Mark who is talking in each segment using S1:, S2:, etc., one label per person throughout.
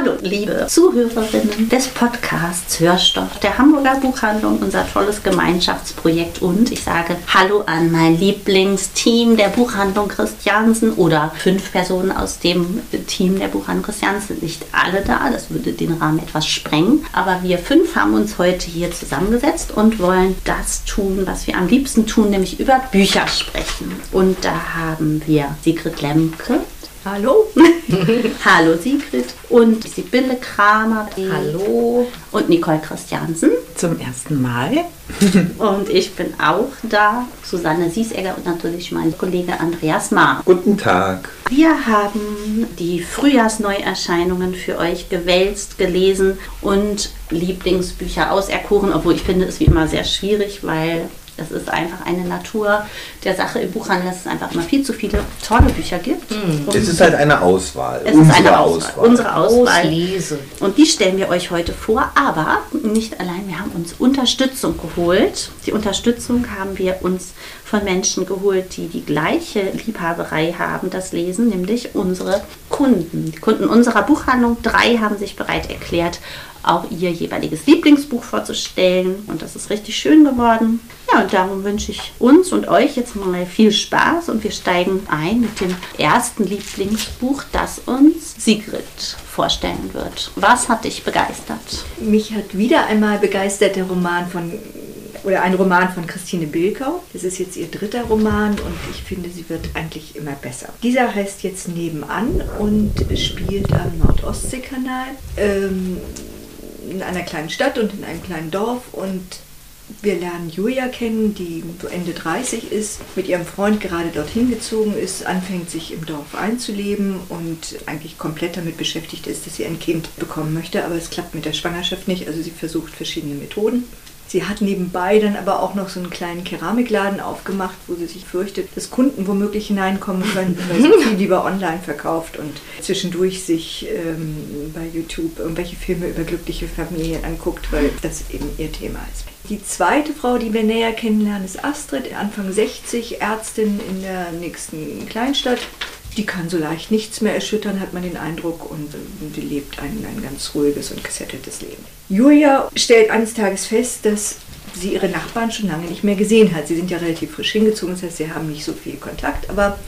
S1: Hallo, liebe Zuhörerinnen des Podcasts Hörstoff der Hamburger Buchhandlung, unser tolles Gemeinschaftsprojekt. Und ich sage Hallo an mein Lieblingsteam der Buchhandlung Christiansen oder fünf Personen aus dem Team der Buchhandlung Christiansen. Nicht alle da, das würde den Rahmen etwas sprengen. Aber wir fünf haben uns heute hier zusammengesetzt und wollen das tun, was wir am liebsten tun, nämlich über Bücher sprechen. Und da haben wir Sigrid Lemke, Hallo. Hallo Sigrid und Sibylle Kramer.
S2: Hallo.
S1: Und Nicole Christiansen.
S2: Zum ersten Mal.
S1: und ich bin auch da. Susanne Siesegger und natürlich mein Kollege Andreas Ma.
S3: Guten Tag.
S1: Wir haben die Frühjahrsneuerscheinungen für euch gewälzt, gelesen und Lieblingsbücher auserkoren, obwohl ich finde es wie immer sehr schwierig, weil es ist einfach eine Natur der Sache im Buchhandel, dass es einfach immer viel zu viele tolle Bücher gibt.
S3: Mhm. Es ist halt eine Auswahl.
S1: Es unsere ist eine Auswahl. Auswahl. Unsere Auswahl. Auslese. Und die stellen wir euch heute vor, aber nicht allein. Wir haben uns Unterstützung geholt. Die Unterstützung haben wir uns von Menschen geholt, die die gleiche Liebhaberei haben, das Lesen, nämlich unsere Kunden. Die Kunden unserer Buchhandlung, drei haben sich bereit erklärt, auch ihr jeweiliges Lieblingsbuch vorzustellen. Und das ist richtig schön geworden. Ja, und darum wünsche ich uns und euch jetzt mal viel Spaß und wir steigen ein mit dem ersten Lieblingsbuch, das uns Sigrid vorstellen wird. Was hat dich begeistert?
S2: Mich hat wieder einmal begeistert der Roman von oder ein Roman von Christine Bilkau. Das ist jetzt ihr dritter Roman und ich finde, sie wird eigentlich immer besser. Dieser heißt jetzt Nebenan und spielt am Nordostseekanal. Ähm, in einer kleinen Stadt und in einem kleinen Dorf und wir lernen Julia kennen, die so Ende 30 ist, mit ihrem Freund gerade dorthin gezogen ist, anfängt sich im Dorf einzuleben und eigentlich komplett damit beschäftigt ist, dass sie ein Kind bekommen möchte, aber es klappt mit der Schwangerschaft nicht, also sie versucht verschiedene Methoden. Sie hat nebenbei dann aber auch noch so einen kleinen Keramikladen aufgemacht, wo sie sich fürchtet, dass Kunden womöglich hineinkommen könnten, weil sie viel lieber online verkauft und zwischendurch sich ähm, bei YouTube irgendwelche Filme über glückliche Familien anguckt, weil das eben ihr Thema ist. Die zweite Frau, die wir näher kennenlernen, ist Astrid, Anfang 60, Ärztin in der nächsten Kleinstadt die kann so leicht nichts mehr erschüttern, hat man den Eindruck, und die lebt ein, ein ganz ruhiges und gesetteltes Leben. Julia stellt eines Tages fest, dass sie ihre Nachbarn schon lange nicht mehr gesehen hat. Sie sind ja relativ frisch hingezogen, das heißt, sie haben nicht so viel Kontakt, aber,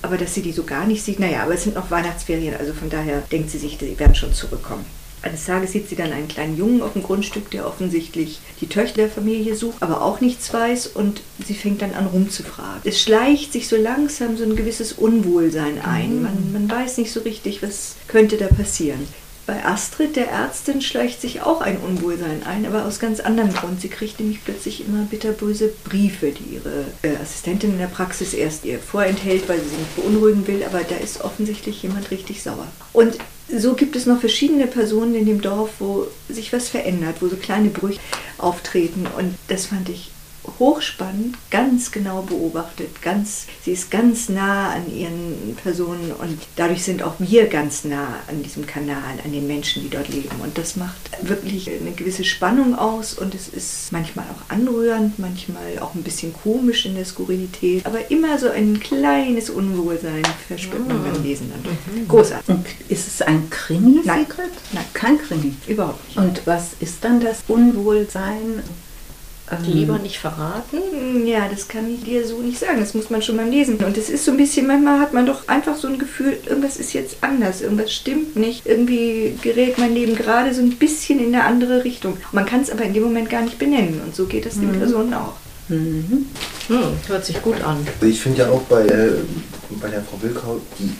S2: aber dass sie die so gar nicht sieht, naja, aber es sind noch Weihnachtsferien, also von daher denkt sie sich, sie werden schon zurückkommen. Eines Tages sieht sie dann einen kleinen Jungen auf dem Grundstück, der offensichtlich die Töchter der Familie sucht, aber auch nichts weiß und sie fängt dann an rumzufragen. Es schleicht sich so langsam so ein gewisses Unwohlsein ein. Mhm. Man, man weiß nicht so richtig, was könnte da passieren. Bei Astrid, der Ärztin, schleicht sich auch ein Unwohlsein ein, aber aus ganz anderem Grund. Sie kriegt nämlich plötzlich immer bitterböse Briefe, die ihre äh, Assistentin in der Praxis erst ihr vorenthält, weil sie sie nicht beunruhigen will, aber da ist offensichtlich jemand richtig sauer. Und so gibt es noch verschiedene Personen in dem Dorf, wo sich was verändert, wo so kleine Brüche auftreten. Und das fand ich hochspannend, ganz genau beobachtet, ganz, sie ist ganz nah an ihren Personen und dadurch sind auch wir ganz nah an diesem Kanal, an den Menschen, die dort leben. Und das macht wirklich eine gewisse Spannung aus und es ist manchmal auch anrührend, manchmal auch ein bisschen komisch in der Skurrilität, aber immer so ein kleines Unwohlsein verspürt man beim Lesen dann.
S1: Mhm. Großartig. Und ist es ein Krimi,
S2: Nein. Nein, kein Krimi, überhaupt nicht. Und was ist dann das Unwohlsein?
S1: Ähm, Lieber nicht verraten?
S2: Hm, ja, das kann ich dir so nicht sagen. Das muss man schon beim Lesen. Und es ist so ein bisschen, manchmal hat man doch einfach so ein Gefühl, irgendwas ist jetzt anders, irgendwas stimmt nicht. Irgendwie gerät mein Leben gerade so ein bisschen in eine andere Richtung. Man kann es aber in dem Moment gar nicht benennen. Und so geht es den mhm. Personen auch.
S1: Mhm. Hm, hört sich gut an.
S3: Ich finde ja auch bei, äh, bei der Frau Wilkau, die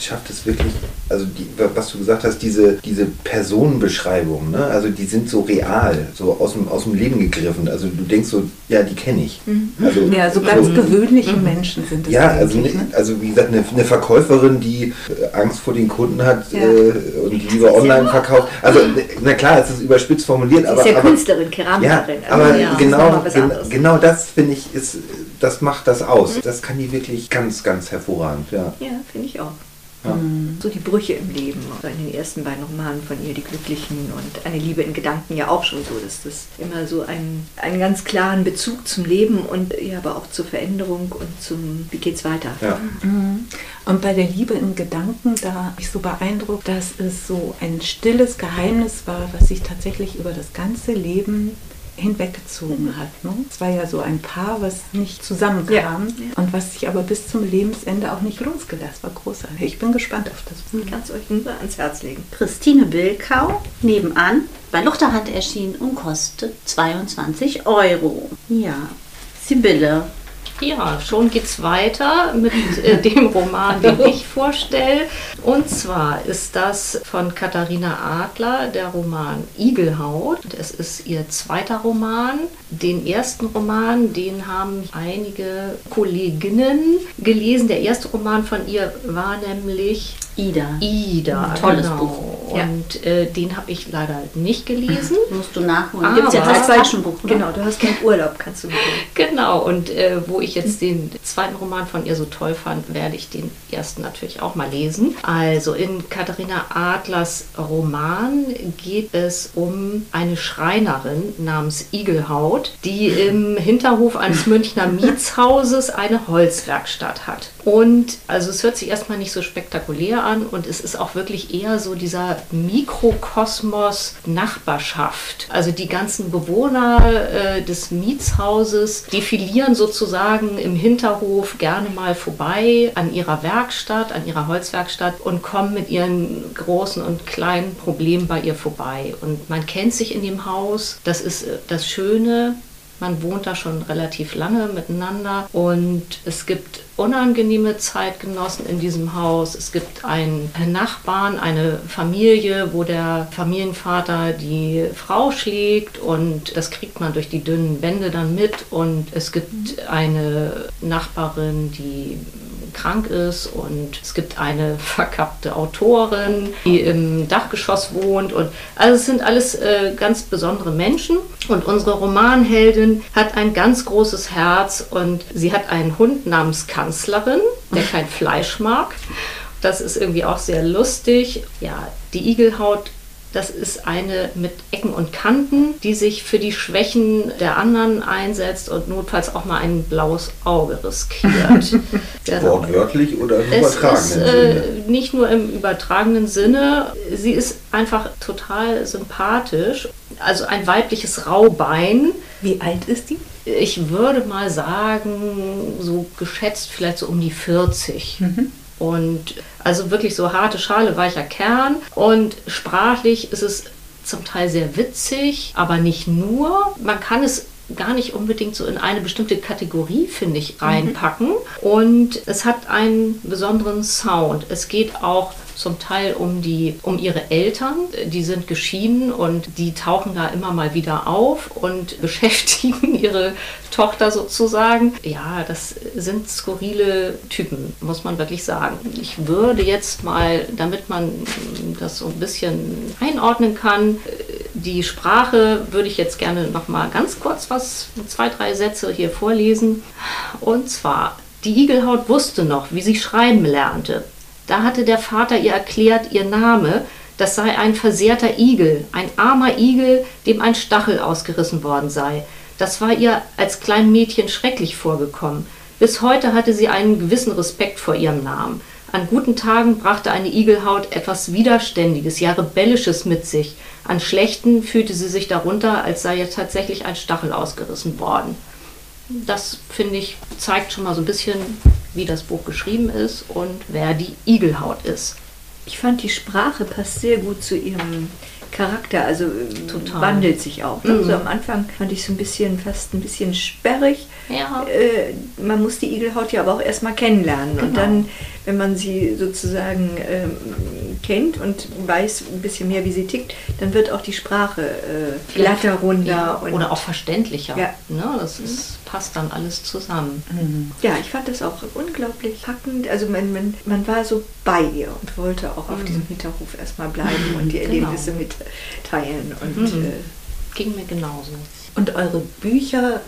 S3: schafft es wirklich, also die, was du gesagt hast, diese, diese Personenbeschreibung, ne? also die sind so real, so aus dem, aus dem Leben gegriffen. Also du denkst so, ja, die kenne ich.
S4: Mhm. Also, ja, so ganz so, gewöhnliche mhm. Menschen sind es.
S3: Ja, also, ne, also wie gesagt, eine, eine, Verkäuferin, die äh, Angst vor den Kunden hat ja. äh, und die lieber online verkauft. Also, na klar, es ist überspitzt formuliert,
S2: Sie
S3: aber.
S2: Ist ja aber, Künstlerin, Keramikerin.
S3: Ja, aber ja, genau, gen, genau das finde ich, ist, das macht das aus. Mhm. Das kann die wirklich ganz, ganz hervorragend. Ja,
S2: ja finde ich auch. Ja. Mhm. So die Brüche im Leben. Also in den ersten beiden Romanen von ihr, Die Glücklichen und Eine Liebe in Gedanken ja auch schon so, dass das immer so einen, einen ganz klaren Bezug zum Leben und ja, aber auch zur Veränderung und zum, wie geht's weiter.
S4: Ja. Mhm. Und bei der Liebe in Gedanken, da habe ich so beeindruckt, dass es so ein stilles Geheimnis war, was sich tatsächlich über das ganze Leben hinweggezogen hat. Ne? Es war ja so ein Paar, was nicht zusammenkam ja. und was sich aber bis zum Lebensende auch nicht losgelassen war. Großartig. Ich bin gespannt auf das.
S2: Ich kann es euch nur ans Herz legen.
S1: Christine Bilkau, nebenan, bei Luchterhand erschienen und kostet 22 Euro. Ja, Sibylle,
S5: ja, schon geht's weiter mit äh, dem Roman, den ich vorstelle. Und zwar ist das von Katharina Adler der Roman Igelhaut. Es ist ihr zweiter Roman. Den ersten Roman, den haben einige Kolleginnen gelesen. Der erste Roman von ihr war nämlich
S1: Ida.
S5: Ida,
S1: Ein tolles genau. Buch.
S5: Und ja. äh, den habe ich leider nicht gelesen.
S1: Musst du nachholen. Gibt es ja als Taschenbuch.
S2: Oder? Genau, du hast keinen Urlaub, kannst du mitnehmen.
S5: Genau, und äh, wo ich jetzt den zweiten Roman von ihr so toll fand, werde ich den ersten natürlich auch mal lesen. Also in Katharina Adlers Roman geht es um eine Schreinerin namens Igelhaut, die im Hinterhof eines Münchner Mietshauses eine Holzwerkstatt hat. Und also es hört sich erstmal nicht so spektakulär an und es ist auch wirklich eher so dieser Mikrokosmos Nachbarschaft. Also die ganzen Bewohner äh, des Mietshauses defilieren sozusagen im Hinterhof gerne mal vorbei an ihrer Werkstatt, an ihrer Holzwerkstatt und kommen mit ihren großen und kleinen Problemen bei ihr vorbei. Und man kennt sich in dem Haus. Das ist äh, das Schöne. Man wohnt da schon relativ lange miteinander und es gibt unangenehme Zeitgenossen in diesem Haus. Es gibt einen Nachbarn, eine Familie, wo der Familienvater die Frau schlägt und das kriegt man durch die dünnen Wände dann mit. Und es gibt eine Nachbarin, die krank ist und es gibt eine verkappte Autorin, die im Dachgeschoss wohnt und also es sind alles äh, ganz besondere Menschen und unsere Romanheldin hat ein ganz großes Herz und sie hat einen Hund namens Kanzlerin, der kein Fleisch mag. Das ist irgendwie auch sehr lustig. Ja, die Igelhaut das ist eine mit Ecken und Kanten, die sich für die Schwächen der anderen einsetzt und notfalls auch mal ein blaues Auge riskiert.
S3: Wortwörtlich oder im
S5: es übertragenen ist, äh, Sinne? Nicht nur im übertragenen Sinne. Sie ist einfach total sympathisch. Also ein weibliches Raubein.
S4: Wie alt ist die?
S5: Ich würde mal sagen, so geschätzt vielleicht so um die 40. Mhm. Und also wirklich so harte Schale, weicher Kern. Und sprachlich ist es zum Teil sehr witzig, aber nicht nur. Man kann es gar nicht unbedingt so in eine bestimmte Kategorie, finde ich, reinpacken. Mhm. Und es hat einen besonderen Sound. Es geht auch zum Teil um die, um ihre Eltern. Die sind geschieden und die tauchen da immer mal wieder auf und beschäftigen ihre Tochter sozusagen. Ja, das sind skurrile Typen, muss man wirklich sagen. Ich würde jetzt mal, damit man das so ein bisschen einordnen kann, die Sprache würde ich jetzt gerne noch mal ganz kurz was, zwei, drei Sätze hier vorlesen. Und zwar, die Igelhaut wusste noch, wie sie schreiben lernte. Da hatte der Vater ihr erklärt, ihr Name, das sei ein versehrter Igel, ein armer Igel, dem ein Stachel ausgerissen worden sei. Das war ihr als klein Mädchen schrecklich vorgekommen. Bis heute hatte sie einen gewissen Respekt vor ihrem Namen. An guten Tagen brachte eine Igelhaut etwas Widerständiges, ja Rebellisches mit sich. An schlechten fühlte sie sich darunter, als sei ihr tatsächlich ein Stachel ausgerissen worden. Das, finde ich, zeigt schon mal so ein bisschen, wie das Buch geschrieben ist und wer die Igelhaut ist.
S2: Ich fand, die Sprache passt sehr gut zu ihrem Charakter, also Total. wandelt sich auch. Ne? Mhm. Also am Anfang fand ich so ein bisschen, fast ein bisschen sperrig. Ja. Äh, man muss die Igelhaut ja aber auch erstmal kennenlernen. Genau. Und dann, wenn man sie sozusagen ähm, kennt und weiß ein bisschen mehr, wie sie tickt, dann wird auch die Sprache äh, glatter, runder. Ja,
S5: oder auch verständlicher. Ja. Ne? Das ist, passt dann alles zusammen.
S2: Mhm. Ja, ich fand das auch unglaublich packend. Also man, man, man war so bei ihr und wollte auch auf mhm. diesem Hinterhof erstmal bleiben und die genau. Erlebnisse mitteilen. Und, mhm. äh,
S5: Ging mir genauso.
S4: Und eure Bücher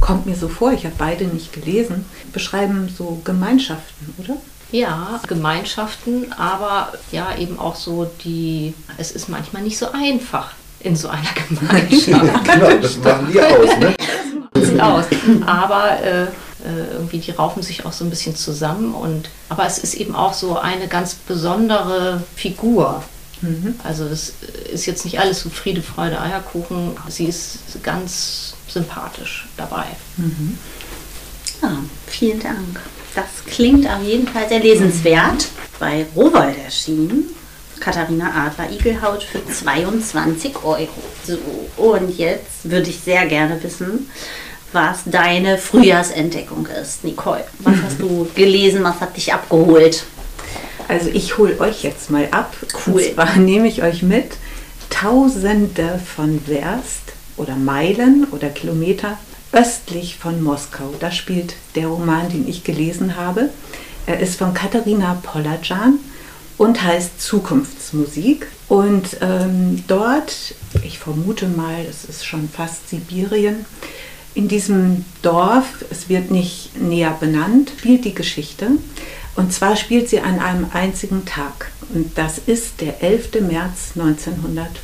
S4: kommt mir so vor, ich habe beide nicht gelesen, beschreiben so Gemeinschaften, oder?
S5: Ja, Gemeinschaften, aber ja eben auch so die, es ist manchmal nicht so einfach in so einer Gemeinschaft.
S3: genau, das machen die aus, ne?
S5: Macht aus. Aber äh, äh, irgendwie, die raufen sich auch so ein bisschen zusammen und aber es ist eben auch so eine ganz besondere Figur. Mhm. Also es ist jetzt nicht alles so Friede, Freude, Eierkuchen. Sie ist ganz sympathisch dabei. Mhm.
S1: Ja, vielen Dank. Das klingt auf jeden Fall sehr lesenswert. Bei Rowold erschienen. Katharina Adler Igelhaut für 22 Euro. So, und jetzt würde ich sehr gerne wissen, was deine Frühjahrsentdeckung ist, Nicole. Was hast du gelesen, was hat dich abgeholt?
S4: Also ich hole euch jetzt mal ab. Cool. Und zwar nehme ich euch mit Tausende von Werst oder Meilen oder Kilometer östlich von Moskau. Da spielt der Roman, den ich gelesen habe. Er ist von Katharina Polajan und heißt Zukunftsmusik. Und ähm, dort, ich vermute mal, es ist schon fast Sibirien, in diesem Dorf, es wird nicht näher benannt, spielt die Geschichte. Und zwar spielt sie an einem einzigen Tag. Und das ist der 11. März 1985.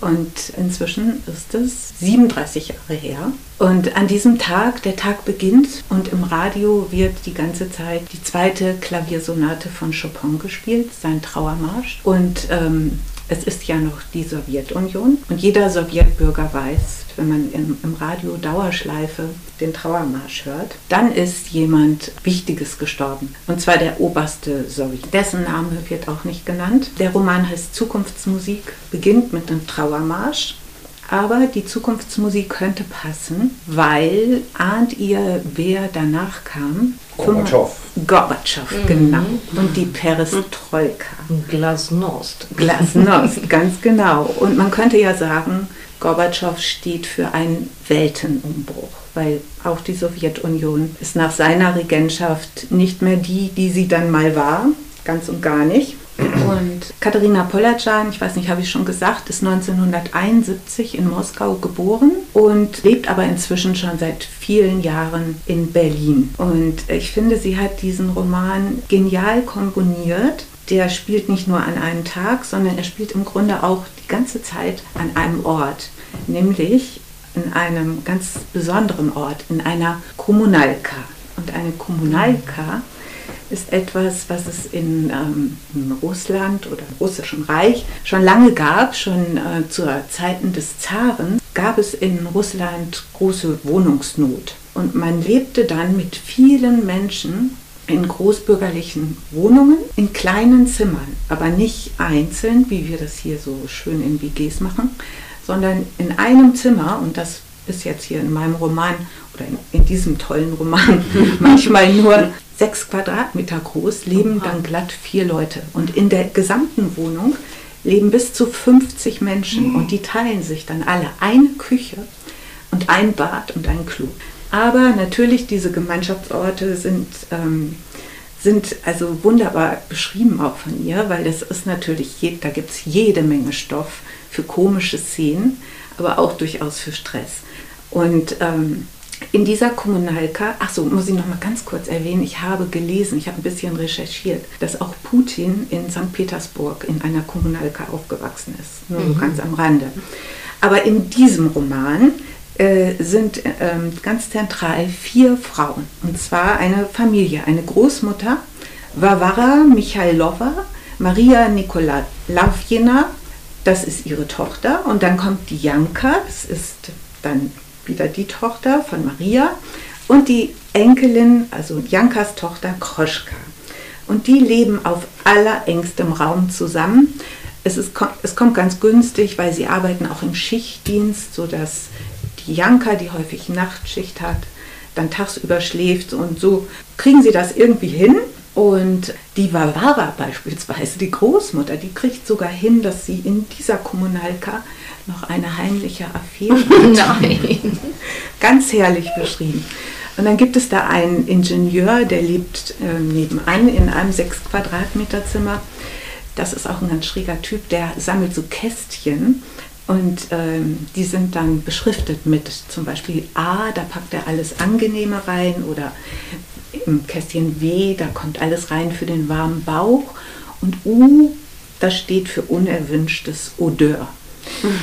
S4: Und inzwischen ist es 37 Jahre her. Und an diesem Tag, der Tag beginnt und im Radio wird die ganze Zeit die zweite Klaviersonate von Chopin gespielt, sein Trauermarsch. Und ähm, es ist ja noch die Sowjetunion und jeder Sowjetbürger weiß, wenn man im, im, Radio Dauerschleife den Trauermarsch hört, dann ist jemand Wichtiges gestorben. Und zwar der oberste Sowjet. Dessen Name wird auch nicht genannt. Der Roman heißt Zukunftsmusik, beginnt mit einem Trauermarsch. Aber die Zukunftsmusik könnte passen, weil ahnt ihr, wer danach kam?
S3: Gorbatschow.
S4: Gorbatschow, mhm. genau. Und die Perestroika.
S5: Glasnost.
S4: Glasnost, ganz genau. Und man könnte ja sagen, Gorbatschow steht für einen Weltenumbruch, weil auch die Sowjetunion ist nach seiner Regentschaft nicht mehr die, die sie dann mal war, ganz und gar nicht. Und Katharina Polacan, ich weiß nicht, habe ich schon gesagt, ist 1971 in Moskau geboren und lebt aber inzwischen schon seit vielen Jahren in Berlin. Und ich finde, sie hat diesen Roman genial komponiert der spielt nicht nur an einem Tag, sondern er spielt im Grunde auch die ganze Zeit an einem Ort, nämlich in einem ganz besonderen Ort, in einer Kommunalka. Und eine Kommunalka ist etwas, was es in, ähm, in Russland oder im Russischen Reich schon lange gab, schon äh, zu Zeiten des Zaren gab es in Russland große Wohnungsnot. Und man lebte dann mit vielen Menschen in großbürgerlichen Wohnungen, in kleinen Zimmern, aber nicht einzeln, wie wir das hier so schön in WGs machen, sondern in einem Zimmer, und das ist jetzt hier in meinem Roman oder in, in diesem tollen Roman manchmal nur sechs Quadratmeter groß, leben dann glatt vier Leute. Und in der gesamten Wohnung leben bis zu 50 Menschen und die teilen sich dann alle eine Küche und ein Bad und ein Klo. Aber natürlich, diese Gemeinschaftsorte sind, ähm, sind also wunderbar beschrieben auch von ihr, weil das ist natürlich, je, da gibt es jede Menge Stoff für komische Szenen, aber auch durchaus für Stress. Und ähm, in dieser Kommunalka, ach so, muss ich noch mal ganz kurz erwähnen, ich habe gelesen, ich habe ein bisschen recherchiert, dass auch Putin in St. Petersburg in einer Kommunalka aufgewachsen ist, nur mhm. ganz am Rande. Aber in diesem Roman äh, sind ähm, ganz zentral vier Frauen. Und zwar eine Familie, eine Großmutter, Varvara Michailova, Maria Nikolaevna, das ist ihre Tochter. Und dann kommt die Janka, das ist dann wieder die Tochter von Maria. Und die Enkelin, also Jankas Tochter Kroschka. Und die leben auf allerengstem Raum zusammen es, ist, es kommt ganz günstig, weil sie arbeiten auch im Schichtdienst, sodass Janka, die häufig Nachtschicht hat, dann tagsüber schläft und so kriegen sie das irgendwie hin. Und die Vavara beispielsweise, die Großmutter, die kriegt sogar hin, dass sie in dieser Kommunalka noch eine heimliche Affäre hat. Nein. Ganz herrlich beschrieben. Und dann gibt es da einen Ingenieur, der lebt äh, nebenan in einem 6 Quadratmeter Zimmer. Das ist auch ein ganz schräger Typ, der sammelt so Kästchen und ähm, die sind dann beschriftet mit zum Beispiel A, da packt er alles Angenehme rein oder im Kästchen W, da kommt alles rein für den warmen Bauch und U, das steht für unerwünschtes Odeur.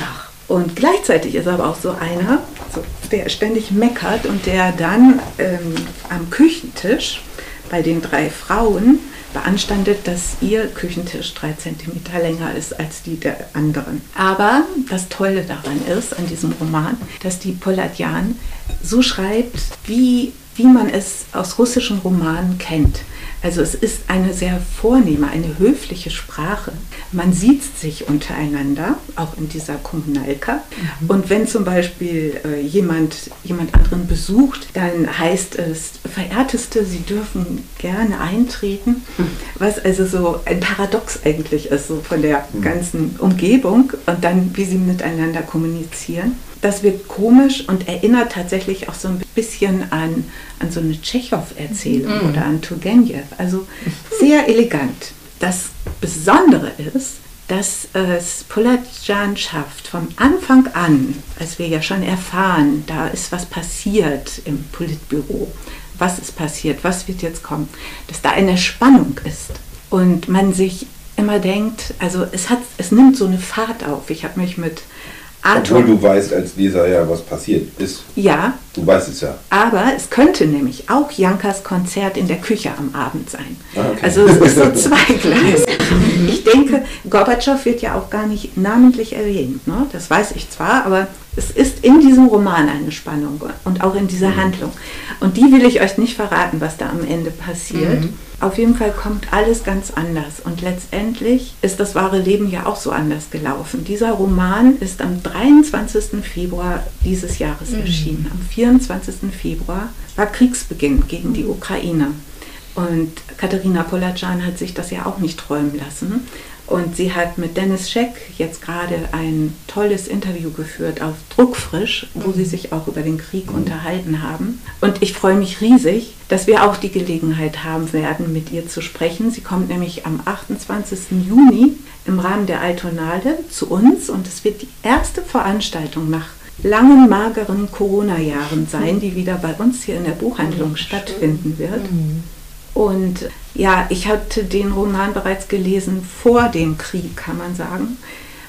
S4: Ach. Und gleichzeitig ist aber auch so einer, so, der ständig meckert und der dann ähm, am Küchentisch bei den drei Frauen beanstandet, dass ihr Küchentisch drei Zentimeter länger ist als die der anderen. Aber das Tolle daran ist, an diesem Roman, dass die Poladian so schreibt, wie, wie man es aus russischen Romanen kennt. Also es ist eine sehr vornehme, eine höfliche Sprache. Man sieht sich untereinander, auch in dieser Kommunalka. Mhm. Und wenn zum Beispiel äh, jemand jemand anderen besucht, dann heißt es, verehrteste, Sie dürfen gerne eintreten. Mhm. Was also so ein Paradox eigentlich ist, so von der mhm. ganzen Umgebung und dann, wie sie miteinander kommunizieren das wirkt komisch und erinnert tatsächlich auch so ein bisschen an, an so eine Tschechow-Erzählung mhm. oder an Turgenev. Also sehr elegant. Das Besondere ist, dass es Polatjan schafft, vom Anfang an, als wir ja schon erfahren, da ist was passiert im Politbüro, was ist passiert, was wird jetzt kommen, dass da eine Spannung ist und man sich immer denkt, also es, hat, es nimmt so eine Fahrt auf. Ich habe mich mit
S3: Atom. Obwohl du weißt als Leser ja, was passiert ist.
S4: Ja.
S3: Du weißt es ja.
S4: Aber es könnte nämlich auch Jankas Konzert in der Küche am Abend sein. Ah, okay. Also es ist so zweigleisig. ich denke, Gorbatschow wird ja auch gar nicht namentlich erwähnt. Ne? Das weiß ich zwar, aber es ist in diesem Roman eine Spannung und auch in dieser mhm. Handlung. Und die will ich euch nicht verraten, was da am Ende passiert. Mhm. Auf jeden Fall kommt alles ganz anders und letztendlich ist das wahre Leben ja auch so anders gelaufen. Dieser Roman ist am 23. Februar dieses Jahres mhm. erschienen. Am 24. Februar war Kriegsbeginn gegen die Ukraine. Und Katharina Polachan hat sich das ja auch nicht träumen lassen. Und sie hat mit Dennis Scheck jetzt gerade ein tolles Interview geführt auf Druckfrisch, wo sie sich auch über den Krieg unterhalten haben. Und ich freue mich riesig, dass wir auch die Gelegenheit haben werden, mit ihr zu sprechen. Sie kommt nämlich am 28. Juni im Rahmen der Altonale zu uns und es wird die erste Veranstaltung nach langen, mageren Corona-Jahren sein, die wieder bei uns hier in der Buchhandlung stattfinden wird. Mhm. Und ja, ich hatte den Roman bereits gelesen vor dem Krieg, kann man sagen.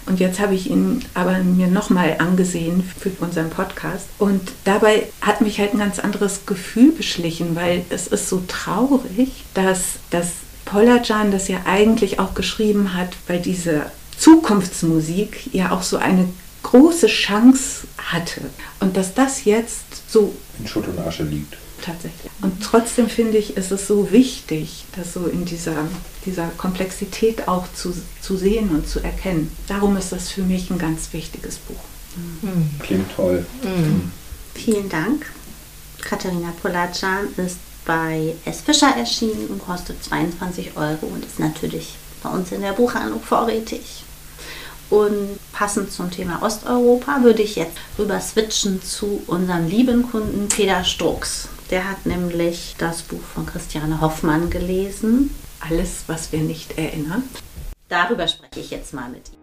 S4: Und jetzt habe ich ihn aber mir nochmal angesehen für unseren Podcast. Und dabei hat mich halt ein ganz anderes Gefühl beschlichen, weil es ist so traurig, dass das Pollajan das ja eigentlich auch geschrieben hat, weil diese Zukunftsmusik ja auch so eine große Chance hatte. Und dass das jetzt so
S3: in Schutt und Asche liegt
S4: tatsächlich. Und trotzdem finde ich, ist es so wichtig, das so in dieser, dieser Komplexität auch zu, zu sehen und zu erkennen. Darum ist das für mich ein ganz wichtiges Buch.
S3: Mhm. Klingt toll. Mhm.
S1: Vielen Dank. Katharina Polaccan ist bei S. Fischer erschienen und kostet 22 Euro und ist natürlich bei uns in der Buchhandlung vorrätig. Und passend zum Thema Osteuropa würde ich jetzt rüber switchen zu unserem lieben Kunden Peter Strux. Der hat nämlich das Buch von Christiane Hoffmann gelesen.
S4: Alles, was wir nicht erinnern.
S1: Darüber spreche ich jetzt mal mit ihm.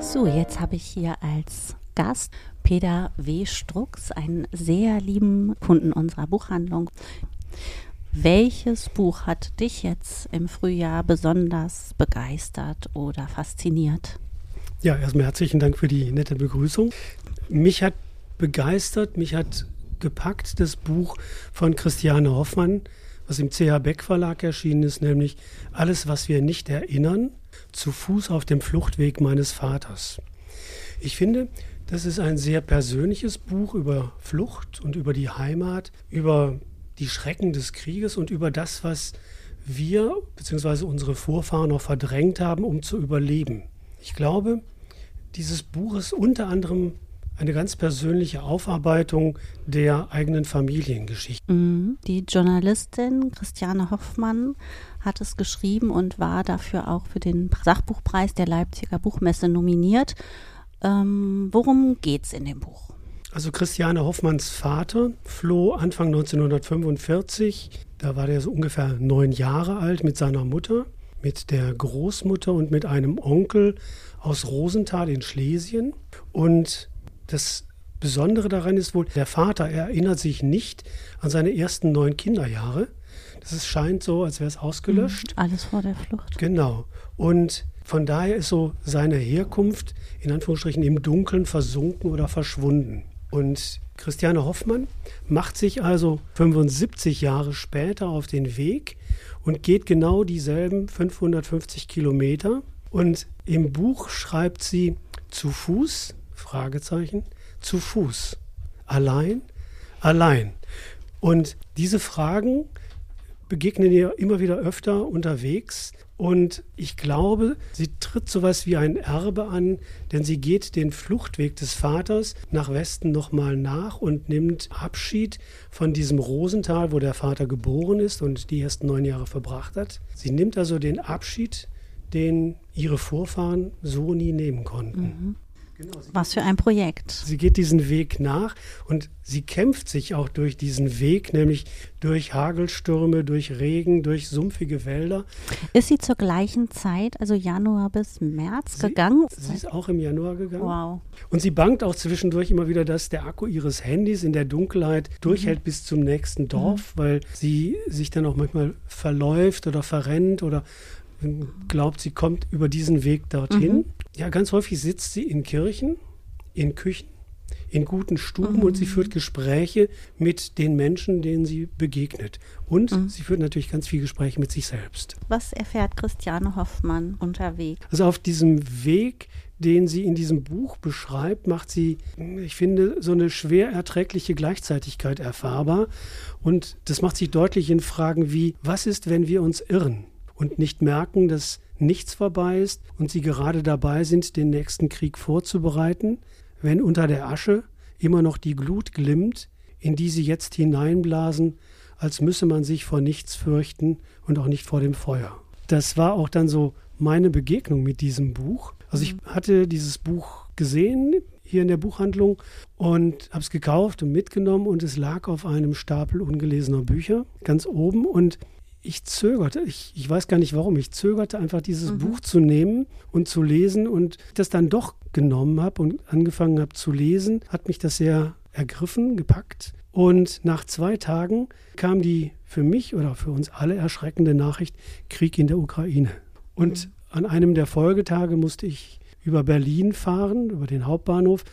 S6: So, jetzt habe ich hier als Gast Peter W. Strux, einen sehr lieben Kunden unserer Buchhandlung. Welches Buch hat dich jetzt im Frühjahr besonders begeistert oder fasziniert?
S7: Ja, erstmal herzlichen Dank für die nette Begrüßung. Mich hat begeistert, mich hat gepackt das Buch von Christiane Hoffmann, was im CH Beck Verlag erschienen ist, nämlich Alles, was wir nicht erinnern, zu Fuß auf dem Fluchtweg meines Vaters. Ich finde, das ist ein sehr persönliches Buch über Flucht und über die Heimat, über die Schrecken des Krieges und über das, was wir bzw. unsere Vorfahren noch verdrängt haben, um zu überleben. Ich glaube, dieses Buch ist unter anderem eine ganz persönliche Aufarbeitung der eigenen Familiengeschichte.
S1: Mhm. Die Journalistin Christiane Hoffmann hat es geschrieben und war dafür auch für den Sachbuchpreis der Leipziger Buchmesse nominiert. Ähm, worum geht es in dem Buch?
S7: Also Christiane Hoffmanns Vater floh Anfang 1945, da war der so ungefähr neun Jahre alt, mit seiner Mutter, mit der Großmutter und mit einem Onkel aus Rosenthal in Schlesien. Und das Besondere daran ist wohl, der Vater erinnert sich nicht an seine ersten neun Kinderjahre. Das scheint so, als wäre es ausgelöscht.
S1: Mhm. Alles vor der Flucht.
S7: Genau. Und von daher ist so seine Herkunft in Anführungsstrichen im Dunkeln versunken oder verschwunden. Und Christiane Hoffmann macht sich also 75 Jahre später auf den Weg und geht genau dieselben 550 Kilometer. Und im Buch schreibt sie zu Fuß, Fragezeichen, zu Fuß. Allein, allein. Und diese Fragen begegnen ihr immer wieder öfter unterwegs. Und ich glaube, sie tritt sowas wie ein Erbe an, denn sie geht den Fluchtweg des Vaters nach Westen nochmal nach und nimmt Abschied von diesem Rosental, wo der Vater geboren ist und die ersten neun Jahre verbracht hat. Sie nimmt also den Abschied, den ihre Vorfahren so nie nehmen konnten.
S1: Mhm. Genau, Was für ein Projekt.
S7: Sie geht diesen Weg nach und sie kämpft sich auch durch diesen Weg, nämlich durch Hagelstürme, durch Regen, durch sumpfige Wälder.
S1: Ist sie zur gleichen Zeit, also Januar bis März, sie, gegangen?
S7: Sie ist auch im Januar gegangen.
S1: Wow.
S7: Und sie bangt auch zwischendurch immer wieder, dass der Akku ihres Handys in der Dunkelheit durchhält mhm. bis zum nächsten Dorf, mhm. weil sie sich dann auch manchmal verläuft oder verrennt oder glaubt, sie kommt über diesen Weg dorthin. Mhm. Ja, ganz häufig sitzt sie in Kirchen, in Küchen, in guten Stuben mhm. und sie führt Gespräche mit den Menschen, denen sie begegnet. Und mhm. sie führt natürlich ganz viele Gespräche mit sich selbst.
S1: Was erfährt Christiane Hoffmann unterwegs?
S7: Also auf diesem Weg, den sie in diesem Buch beschreibt, macht sie, ich finde, so eine schwer erträgliche Gleichzeitigkeit erfahrbar. Und das macht sich deutlich in Fragen wie, was ist, wenn wir uns irren? Und nicht merken, dass nichts vorbei ist und sie gerade dabei sind, den nächsten Krieg vorzubereiten, wenn unter der Asche immer noch die Glut glimmt, in die sie jetzt hineinblasen, als müsse man sich vor nichts fürchten und auch nicht vor dem Feuer. Das war auch dann so meine Begegnung mit diesem Buch. Also ich hatte dieses Buch gesehen hier in der Buchhandlung und habe es gekauft und mitgenommen und es lag auf einem Stapel ungelesener Bücher ganz oben und ich zögerte, ich, ich weiß gar nicht warum, ich zögerte einfach dieses mhm. Buch zu nehmen und zu lesen und das dann doch genommen habe und angefangen habe zu lesen, hat mich das sehr ergriffen, gepackt. Und nach zwei Tagen kam die für mich oder für uns alle erschreckende Nachricht, Krieg in der Ukraine. Und mhm. an einem der Folgetage musste ich über Berlin fahren, über den Hauptbahnhof,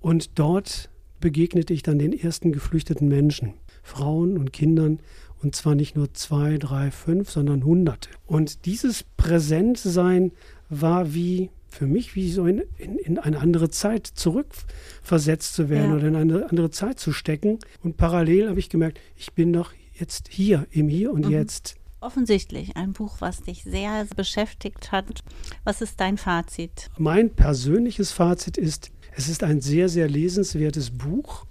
S7: und dort begegnete ich dann den ersten geflüchteten Menschen, Frauen und Kindern, und zwar nicht nur zwei, drei, fünf, sondern hunderte. Und dieses Präsentsein war wie für mich wie so in, in, in eine andere Zeit zurückversetzt zu werden ja. oder in eine andere Zeit zu stecken. Und parallel habe ich gemerkt, ich bin doch jetzt hier, im Hier und mhm. Jetzt.
S1: Offensichtlich ein Buch, was dich sehr beschäftigt hat. Was ist dein Fazit?
S7: Mein persönliches Fazit ist, es ist ein sehr, sehr lesenswertes Buch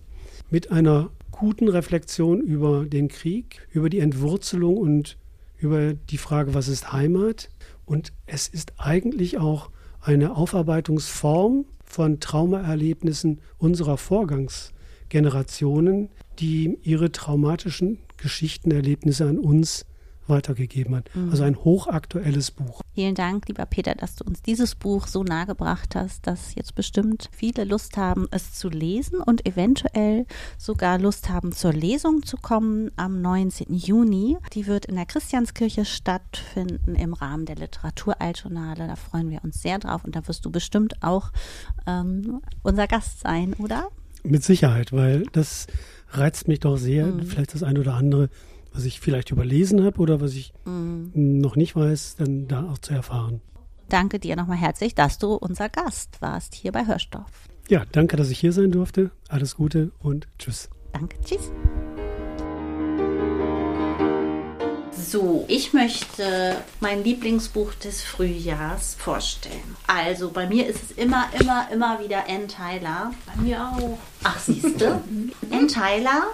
S7: mit einer guten Reflexion über den Krieg, über die Entwurzelung und über die Frage, was ist Heimat. Und es ist eigentlich auch eine Aufarbeitungsform von Traumaerlebnissen unserer Vorgangsgenerationen, die ihre traumatischen Geschichten, Erlebnisse an uns weitergegeben hat. Mhm. Also ein hochaktuelles Buch.
S1: Vielen Dank, lieber Peter, dass du uns dieses Buch so nahe gebracht hast, dass jetzt bestimmt viele Lust haben, es zu lesen und eventuell sogar Lust haben, zur Lesung zu kommen am 19. Juni. Die wird in der Christianskirche stattfinden im Rahmen der Literaturaltjournale. Da freuen wir uns sehr drauf und da wirst du bestimmt auch ähm, unser Gast sein, oder?
S7: Mit Sicherheit, weil das reizt mich doch sehr, mhm. vielleicht das eine oder andere was ich vielleicht überlesen habe oder was ich mhm. noch nicht weiß, dann da auch zu erfahren.
S1: Danke dir nochmal herzlich, dass du unser Gast warst hier bei Hörstoff.
S7: Ja, danke, dass ich hier sein durfte. Alles Gute und tschüss.
S1: Danke, tschüss. So, ich möchte mein Lieblingsbuch des Frühjahrs vorstellen. Also bei mir ist es immer, immer, immer wieder Ann Tyler.
S5: Bei mir auch.
S1: Ach, siehst du? Ann Tyler,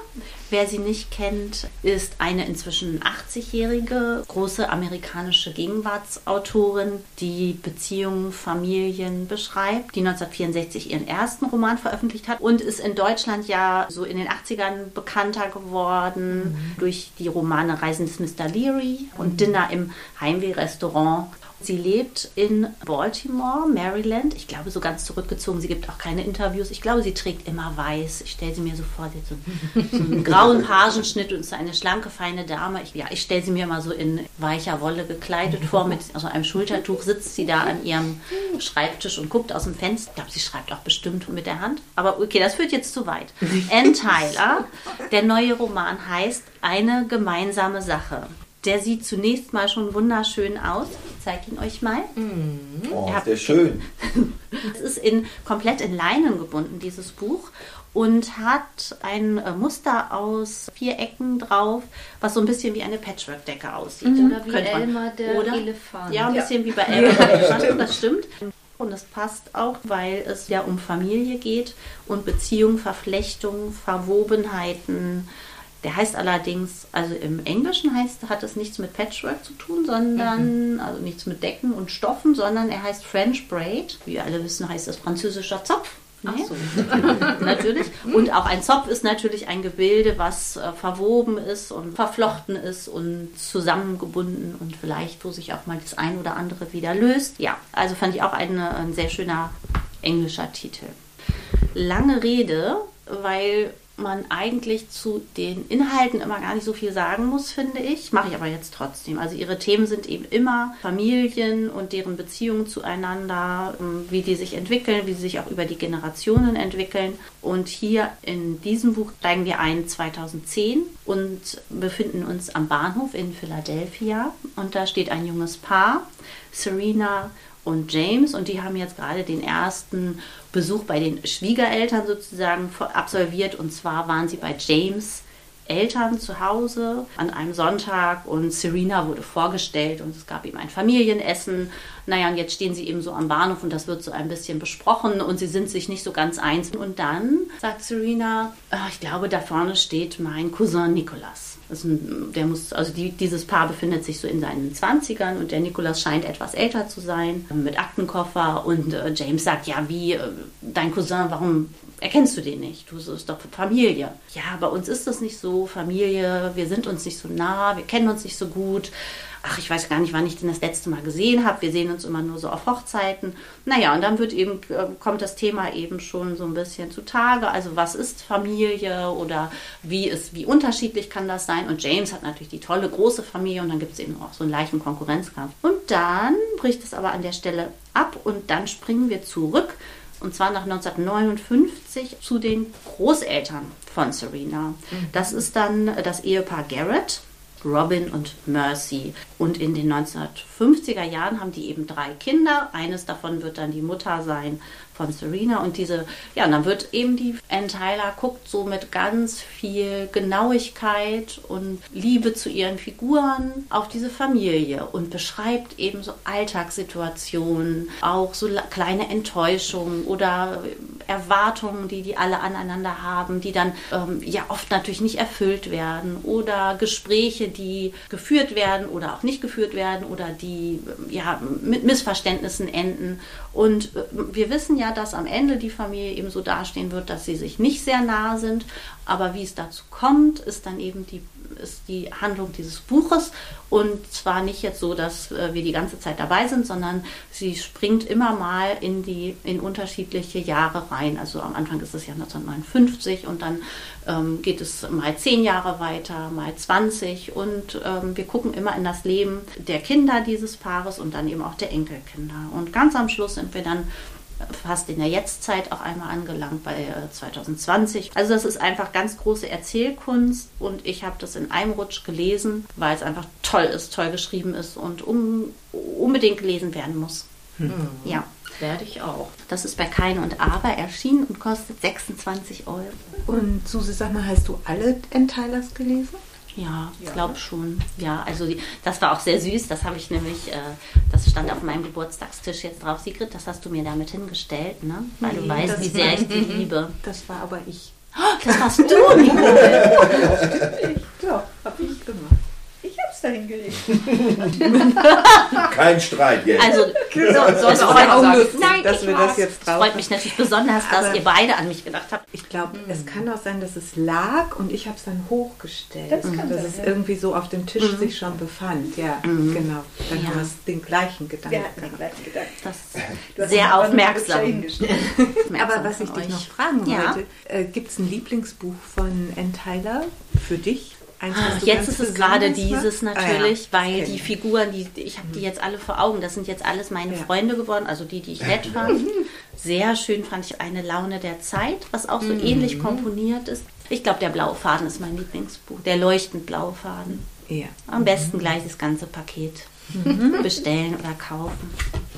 S1: wer sie nicht kennt, ist eine inzwischen 80-jährige große amerikanische Gegenwartsautorin, die Beziehungen, Familien beschreibt, die 1964 ihren ersten Roman veröffentlicht hat und ist in Deutschland ja so in den 80ern bekannter geworden mhm. durch die Romane Reisen des Mr. Leary und mhm. Dinner im Heimweh-Restaurant. Sie lebt in Baltimore, Maryland. Ich glaube, so ganz zurückgezogen. Sie gibt auch keine Interviews. Ich glaube, sie trägt immer weiß. Ich stelle sie mir so vor, sie hat so, so einen grauen Pagenschnitt und ist eine schlanke, feine Dame. Ich, ja, ich stelle sie mir immer so in weicher Wolle gekleidet vor. Mit also einem Schultertuch sitzt sie da an ihrem Schreibtisch und guckt aus dem Fenster. Ich glaube, sie schreibt auch bestimmt mit der Hand. Aber okay, das führt jetzt zu weit. Ann Tyler, der neue Roman heißt Eine gemeinsame Sache. Der sieht zunächst mal schon wunderschön aus. Ich zeige ihn euch mal.
S3: Mhm. Oh, ist der schön.
S1: es ist in, komplett in Leinen gebunden, dieses Buch. Und hat ein äh, Muster aus vier Ecken drauf, was so ein bisschen wie eine Patchwork-Decke aussieht.
S5: Mhm. Oder wie Elmer der Oder? Elefant.
S1: Ja, ein bisschen wie bei Elmer der Elefant, das stimmt. Und es passt auch, weil es ja um Familie geht und Beziehung, Verflechtung, Verwobenheiten, der heißt allerdings, also im Englischen heißt, hat es nichts mit Patchwork zu tun, sondern, mhm. also nichts mit Decken und Stoffen, sondern er heißt French Braid. Wie wir alle wissen, heißt es französischer Zopf. Nee? So. natürlich. Und auch ein Zopf ist natürlich ein Gebilde, was äh, verwoben ist und verflochten ist und zusammengebunden und vielleicht, wo sich auch mal das ein oder andere wieder löst. Ja, also fand ich auch eine, ein sehr schöner englischer Titel. Lange Rede, weil man eigentlich zu den Inhalten immer gar nicht so viel sagen muss, finde ich. Mache ich aber jetzt trotzdem. Also ihre Themen sind eben immer Familien und deren Beziehungen zueinander, ähm, wie die sich entwickeln, wie sie sich auch über die Generationen entwickeln. Und hier in diesem Buch steigen wir ein 2010 und befinden uns am Bahnhof in Philadelphia. Und da steht ein junges Paar, Serena und James und die haben jetzt gerade den ersten Besuch bei den Schwiegereltern sozusagen absolviert und zwar waren sie bei James Eltern zu Hause an einem Sonntag und Serena wurde vorgestellt und es gab ihm ein Familienessen. Naja, und jetzt stehen sie eben so am Bahnhof und das wird so ein bisschen besprochen und sie sind sich nicht so ganz eins. Und dann sagt Serena, ach, ich glaube, da vorne steht mein Cousin Nicolas. Ein, der muss, also die, dieses Paar befindet sich so in seinen 20ern und der Nikolas scheint etwas älter zu sein, mit Aktenkoffer. Und äh, James sagt, ja, wie, äh, dein Cousin, warum erkennst du den nicht? Du bist doch Familie. Ja, bei uns ist das nicht so, Familie, wir sind uns nicht so nah, wir kennen uns nicht so gut ach, ich weiß gar nicht, wann ich den das letzte Mal gesehen habe. Wir sehen uns immer nur so auf Hochzeiten. Naja, und dann wird eben, äh, kommt das Thema eben schon so ein bisschen zutage. Also was ist Familie oder wie ist, wie unterschiedlich kann das sein? Und James hat natürlich die tolle große Familie und dann gibt es eben auch so einen leichten Konkurrenzkampf. Und dann bricht es aber an der Stelle ab und dann springen wir zurück und zwar nach 1959 zu den Großeltern von Serena. Mhm. Das ist dann das Ehepaar Garrett. Robin und Mercy. Und in den 1950er Jahren haben die eben drei Kinder. Eines davon wird dann die Mutter sein von Serena und diese, ja, und dann wird eben die Ann Tyler guckt so mit ganz viel Genauigkeit und Liebe zu ihren Figuren auf diese Familie und beschreibt eben so Alltagssituationen, auch so kleine Enttäuschungen oder Erwartungen, die die alle aneinander haben, die dann ähm, ja oft natürlich nicht erfüllt werden oder Gespräche, die geführt werden oder auch nicht geführt werden oder die ja mit Missverständnissen enden und äh, wir wissen ja, dass am Ende die Familie eben so dastehen wird, dass sie sich nicht sehr nah sind. Aber wie es dazu kommt, ist dann eben die, ist die Handlung dieses Buches. Und zwar nicht jetzt so, dass äh, wir die ganze Zeit dabei sind, sondern sie springt immer mal in die in unterschiedliche Jahre rein. Also am Anfang ist es ja 1959 und dann ähm, geht es mal zehn Jahre weiter, mal 20 und ähm, wir gucken immer in das Leben der Kinder dieses Paares und dann eben auch der Enkelkinder. Und ganz am Schluss sind wir dann fast in der Jetztzeit auch einmal angelangt bei 2020. Äh, also das ist einfach ganz große Erzählkunst und ich habe das in einem Rutsch gelesen, weil es einfach toll ist, toll geschrieben ist und um, unbedingt gelesen werden muss.
S5: Hm. Ja. Werde ich auch.
S1: Das ist bei Kein und Aber erschienen und kostet 26 Euro.
S4: Und Susi, sag mal, hast du alle Entteilers gelesen?
S1: Ja, ich glaube schon. Ja, also das war auch sehr süß. Das habe ich nämlich, äh, das stand auf meinem Geburtstagstisch jetzt drauf. Sigrid, das hast du mir damit hingestellt, ne? Weil nee, du weißt, wie sehr ich die liebe.
S4: Das war aber ich.
S1: Das warst du, Nicole.
S2: ja, da hingelegt.
S3: Kein Streit jetzt.
S1: Also,
S2: so, so es freut
S1: auch
S2: lustig, Nein, dass wir das jetzt drauf
S1: freut mich natürlich besonders, dass ihr beide an mich gedacht habt.
S4: Ich glaube, mhm. es kann auch sein, dass es lag und ich habe es dann hochgestellt. Das kann dass sein, es ja. irgendwie so auf dem Tisch mhm. sich schon befand. Ja, mhm. genau. Dann ja. haben wir den gleichen Gedanken.
S1: Ja, den gleichen Gedanken. Das sehr aufmerksam.
S4: Aber was ich dich noch fragen wollte, äh, gibt es ein Lieblingsbuch von N. Tyler für dich?
S1: Eins, jetzt ist es gerade dieses natürlich, ah, ja. weil die Figuren, die ich habe die jetzt alle vor Augen, das sind jetzt alles meine ja. Freunde geworden, also die, die ich nett fand. Sehr schön fand ich eine Laune der Zeit, was auch so mhm. ähnlich komponiert ist. Ich glaube, der blaue Faden ist mein Lieblingsbuch, der leuchtend blaue Faden. Ja. Am besten mhm. gleich das ganze Paket mhm. bestellen oder kaufen.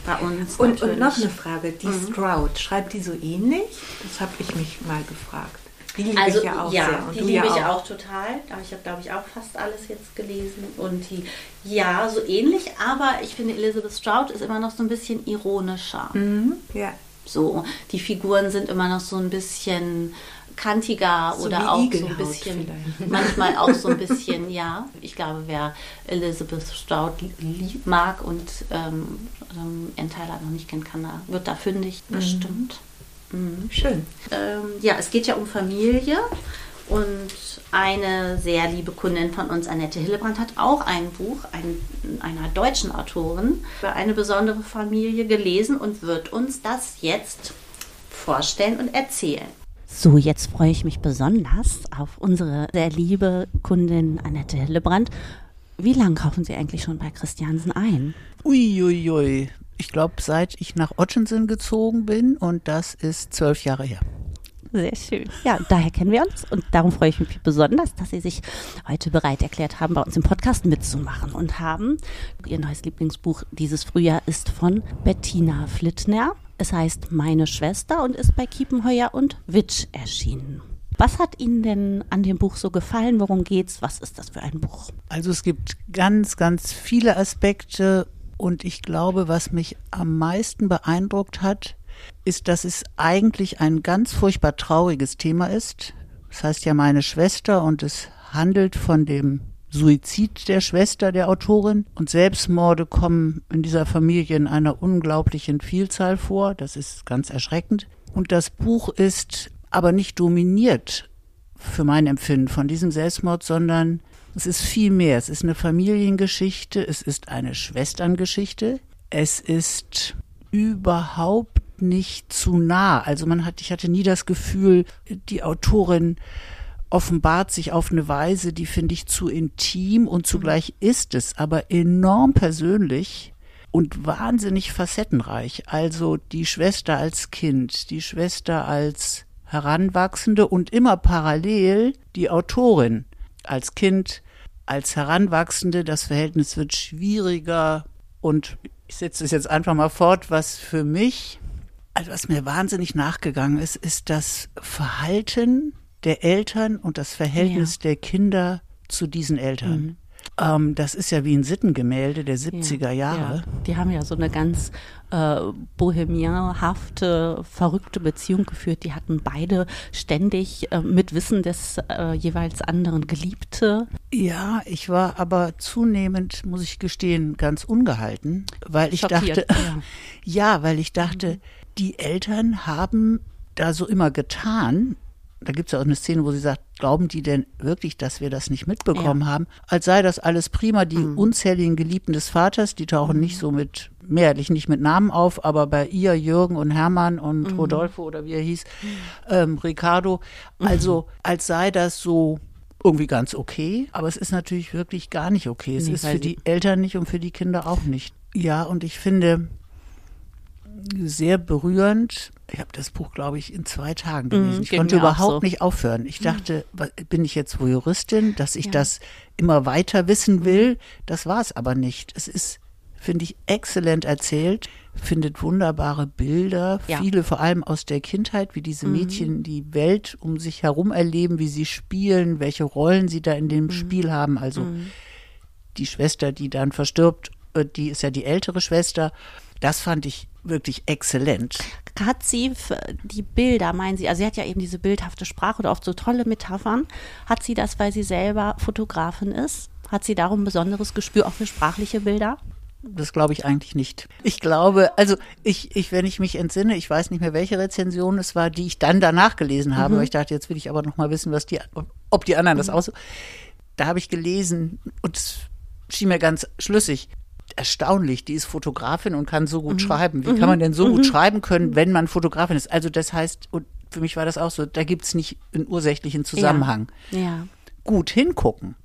S1: Bei uns.
S4: Und, und, noch eine Frage: Die mhm. Stroud, schreibt die so ähnlich? Das habe ich mich mal gefragt.
S1: Die liebe also, ich ja auch ja, sehr. Und die liebe ja ich auch. auch total. Ich habe, glaube ich, auch fast alles jetzt gelesen. Und die, ja, so ähnlich, aber ich finde, Elizabeth Stroud ist immer noch so ein bisschen ironischer.
S4: Mhm. Ja.
S1: So, die Figuren sind immer noch so ein bisschen kantiger so oder auch so ein bisschen, vielleicht. manchmal auch so ein bisschen, ja. Ich glaube, wer Elizabeth Stroud mag und ähm, ähm, Tyler noch nicht kennt, kann da, wird da fündig, bestimmt.
S4: Mhm. Schön.
S1: Ähm, ja, es geht ja um Familie und eine sehr liebe Kundin von uns, Annette Hillebrand, hat auch ein Buch ein, einer deutschen Autorin über eine besondere Familie gelesen und wird uns das jetzt vorstellen und erzählen.
S6: So, jetzt freue ich mich besonders auf unsere sehr liebe Kundin Annette Hillebrand. Wie lange kaufen Sie eigentlich schon bei Christiansen ein?
S8: Uiuiui, ui, ui ich glaube, seit ich nach Ottensen gezogen bin und das ist zwölf Jahre her.
S6: Sehr schön. Ja, daher kennen wir uns und darum freue ich mich besonders, dass Sie sich heute bereit erklärt haben, bei uns im Podcast mitzumachen und haben. Ihr neues Lieblingsbuch dieses Frühjahr ist von Bettina Flittner. Es heißt Meine Schwester und ist bei Kiepenheuer und Witsch erschienen. Was hat Ihnen denn an dem Buch so gefallen? Worum geht's? Was ist das für ein Buch?
S8: Also es gibt ganz, ganz viele Aspekte und ich glaube, was mich am meisten beeindruckt hat, ist, dass es eigentlich ein ganz furchtbar trauriges Thema ist. Das heißt ja meine Schwester und es handelt von dem Suizid der Schwester der Autorin und Selbstmorde kommen in dieser Familie in einer unglaublichen Vielzahl vor. Das ist ganz erschreckend. Und das Buch ist aber nicht dominiert für mein Empfinden von diesem Selbstmord, sondern es ist viel mehr. Es ist eine Familiengeschichte, es ist eine Schwesterngeschichte, es ist überhaupt nicht zu nah. Also man hat, ich hatte nie das Gefühl, die Autorin offenbart sich auf eine Weise, die finde ich zu intim und zugleich ist es aber enorm persönlich und wahnsinnig facettenreich. Also die Schwester als Kind, die Schwester als Heranwachsende und immer parallel die Autorin als Kind, als Heranwachsende, das Verhältnis wird schwieriger und ich setze es jetzt einfach mal fort, was für mich, also was mir wahnsinnig nachgegangen ist, ist das Verhalten der Eltern und das Verhältnis ja. der Kinder zu diesen Eltern. Mhm. Ähm, das ist ja wie ein Sittengemälde der 70er Jahre.
S6: Ja, die haben ja so eine ganz äh, bohemianhafte, verrückte Beziehung geführt. Die hatten beide ständig äh, mit Wissen des äh, jeweils anderen Geliebte.
S8: Ja, ich war aber zunehmend, muss ich gestehen, ganz ungehalten, weil ich Schockiert, dachte, ja. ja, weil ich dachte, mhm. die Eltern haben da so immer getan, da gibt es ja auch eine Szene, wo sie sagt, glauben die denn wirklich, dass wir das nicht mitbekommen ja. haben? Als sei das alles prima. Die mhm. unzähligen Geliebten des Vaters, die tauchen mhm. nicht so mit, mehrheitlich nicht mit Namen auf, aber bei ihr, Jürgen und Hermann und mhm. Rodolfo oder wie er hieß, ähm, Ricardo, also mhm. als sei das so irgendwie ganz okay, aber es ist natürlich wirklich gar nicht okay. Es nee, ist für die Eltern nicht und für die Kinder auch nicht. Ja, und ich finde, sehr berührend. Ich habe das Buch, glaube ich, in zwei Tagen mhm, gelesen. ich konnte überhaupt so. nicht aufhören. Ich mhm. dachte, bin ich jetzt Voyeuristin, dass ich ja. das immer weiter wissen will? Das war es aber nicht. Es ist finde ich exzellent erzählt, findet wunderbare Bilder, ja. viele vor allem aus der Kindheit, wie diese mhm. Mädchen die Welt um sich herum erleben, wie sie spielen, welche Rollen sie da in dem mhm. Spiel haben. Also mhm. die Schwester, die dann verstirbt, äh, die ist ja die ältere Schwester. Das fand ich wirklich exzellent.
S1: Hat sie die Bilder, meinen Sie, also sie hat ja eben diese bildhafte Sprache oder oft so tolle Metaphern. Hat sie das, weil sie selber Fotografin ist? Hat sie darum ein besonderes Gespür auch für sprachliche Bilder?
S8: Das glaube ich eigentlich nicht. Ich glaube, also ich, ich, wenn ich mich entsinne, ich weiß nicht mehr, welche Rezension es war, die ich dann danach gelesen habe, mhm. weil ich dachte, jetzt will ich aber noch mal wissen, was die, ob die anderen mhm. das auch so. Da habe ich gelesen und es schien mir ganz schlüssig. Erstaunlich, die ist Fotografin und kann so gut mhm. schreiben. Wie kann man denn so gut mhm. schreiben können, wenn man Fotografin ist? Also das heißt, und für mich war das auch so, da gibt es nicht einen ursächlichen Zusammenhang.
S1: Ja. ja.
S8: Gut hingucken,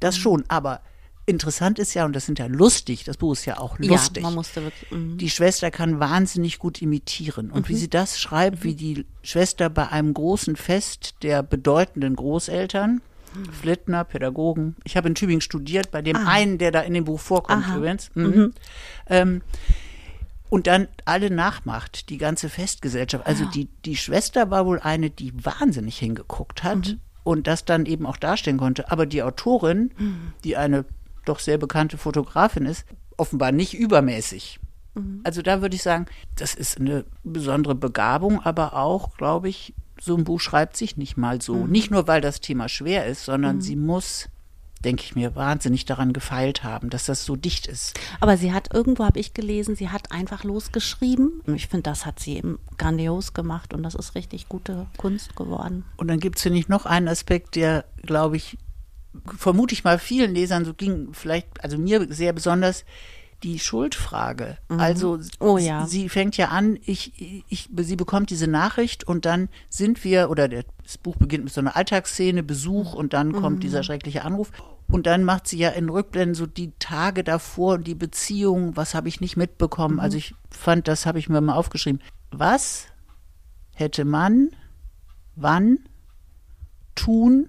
S8: das mhm. schon, aber Interessant ist ja, und das sind ja lustig, das Buch ist ja auch lustig.
S1: Ja, man musste wirklich,
S8: mm. Die Schwester kann wahnsinnig gut imitieren. Und mhm. wie sie das schreibt, mhm. wie die Schwester bei einem großen Fest der bedeutenden Großeltern, mhm. Flittner, Pädagogen, ich habe in Tübingen studiert, bei dem ah. einen, der da in dem Buch vorkommt Aha. übrigens, mhm. mhm. ähm, und dann alle nachmacht, die ganze Festgesellschaft. Also ja. die, die Schwester war wohl eine, die wahnsinnig hingeguckt hat mhm. und das dann eben auch darstellen konnte. Aber die Autorin, die eine doch sehr bekannte Fotografin ist, offenbar nicht übermäßig. Mhm. Also da würde ich sagen, das ist eine besondere Begabung, aber auch, glaube ich, so ein Buch schreibt sich nicht mal so. Mhm. Nicht nur, weil das Thema schwer ist, sondern mhm. sie muss denke ich mir, wahnsinnig daran gefeilt haben, dass das so dicht ist.
S1: Aber sie hat, irgendwo habe ich gelesen, sie hat einfach losgeschrieben. Ich finde, das hat sie eben grandios gemacht und das ist richtig gute Kunst geworden.
S8: Und dann gibt es, finde ich, noch einen Aspekt, der, glaube ich, vermute ich mal vielen Lesern so ging, vielleicht, also mir sehr besonders, die Schuldfrage. Mhm. Also
S1: oh, ja.
S8: sie fängt ja an, ich, ich, sie bekommt diese Nachricht und dann sind wir, oder das Buch beginnt mit so einer Alltagsszene, Besuch und dann kommt mhm. dieser schreckliche Anruf. Und dann macht sie ja in Rückblenden so die Tage davor und die Beziehung, was habe ich nicht mitbekommen. Mhm. Also ich fand, das habe ich mir mal aufgeschrieben. Was hätte man wann tun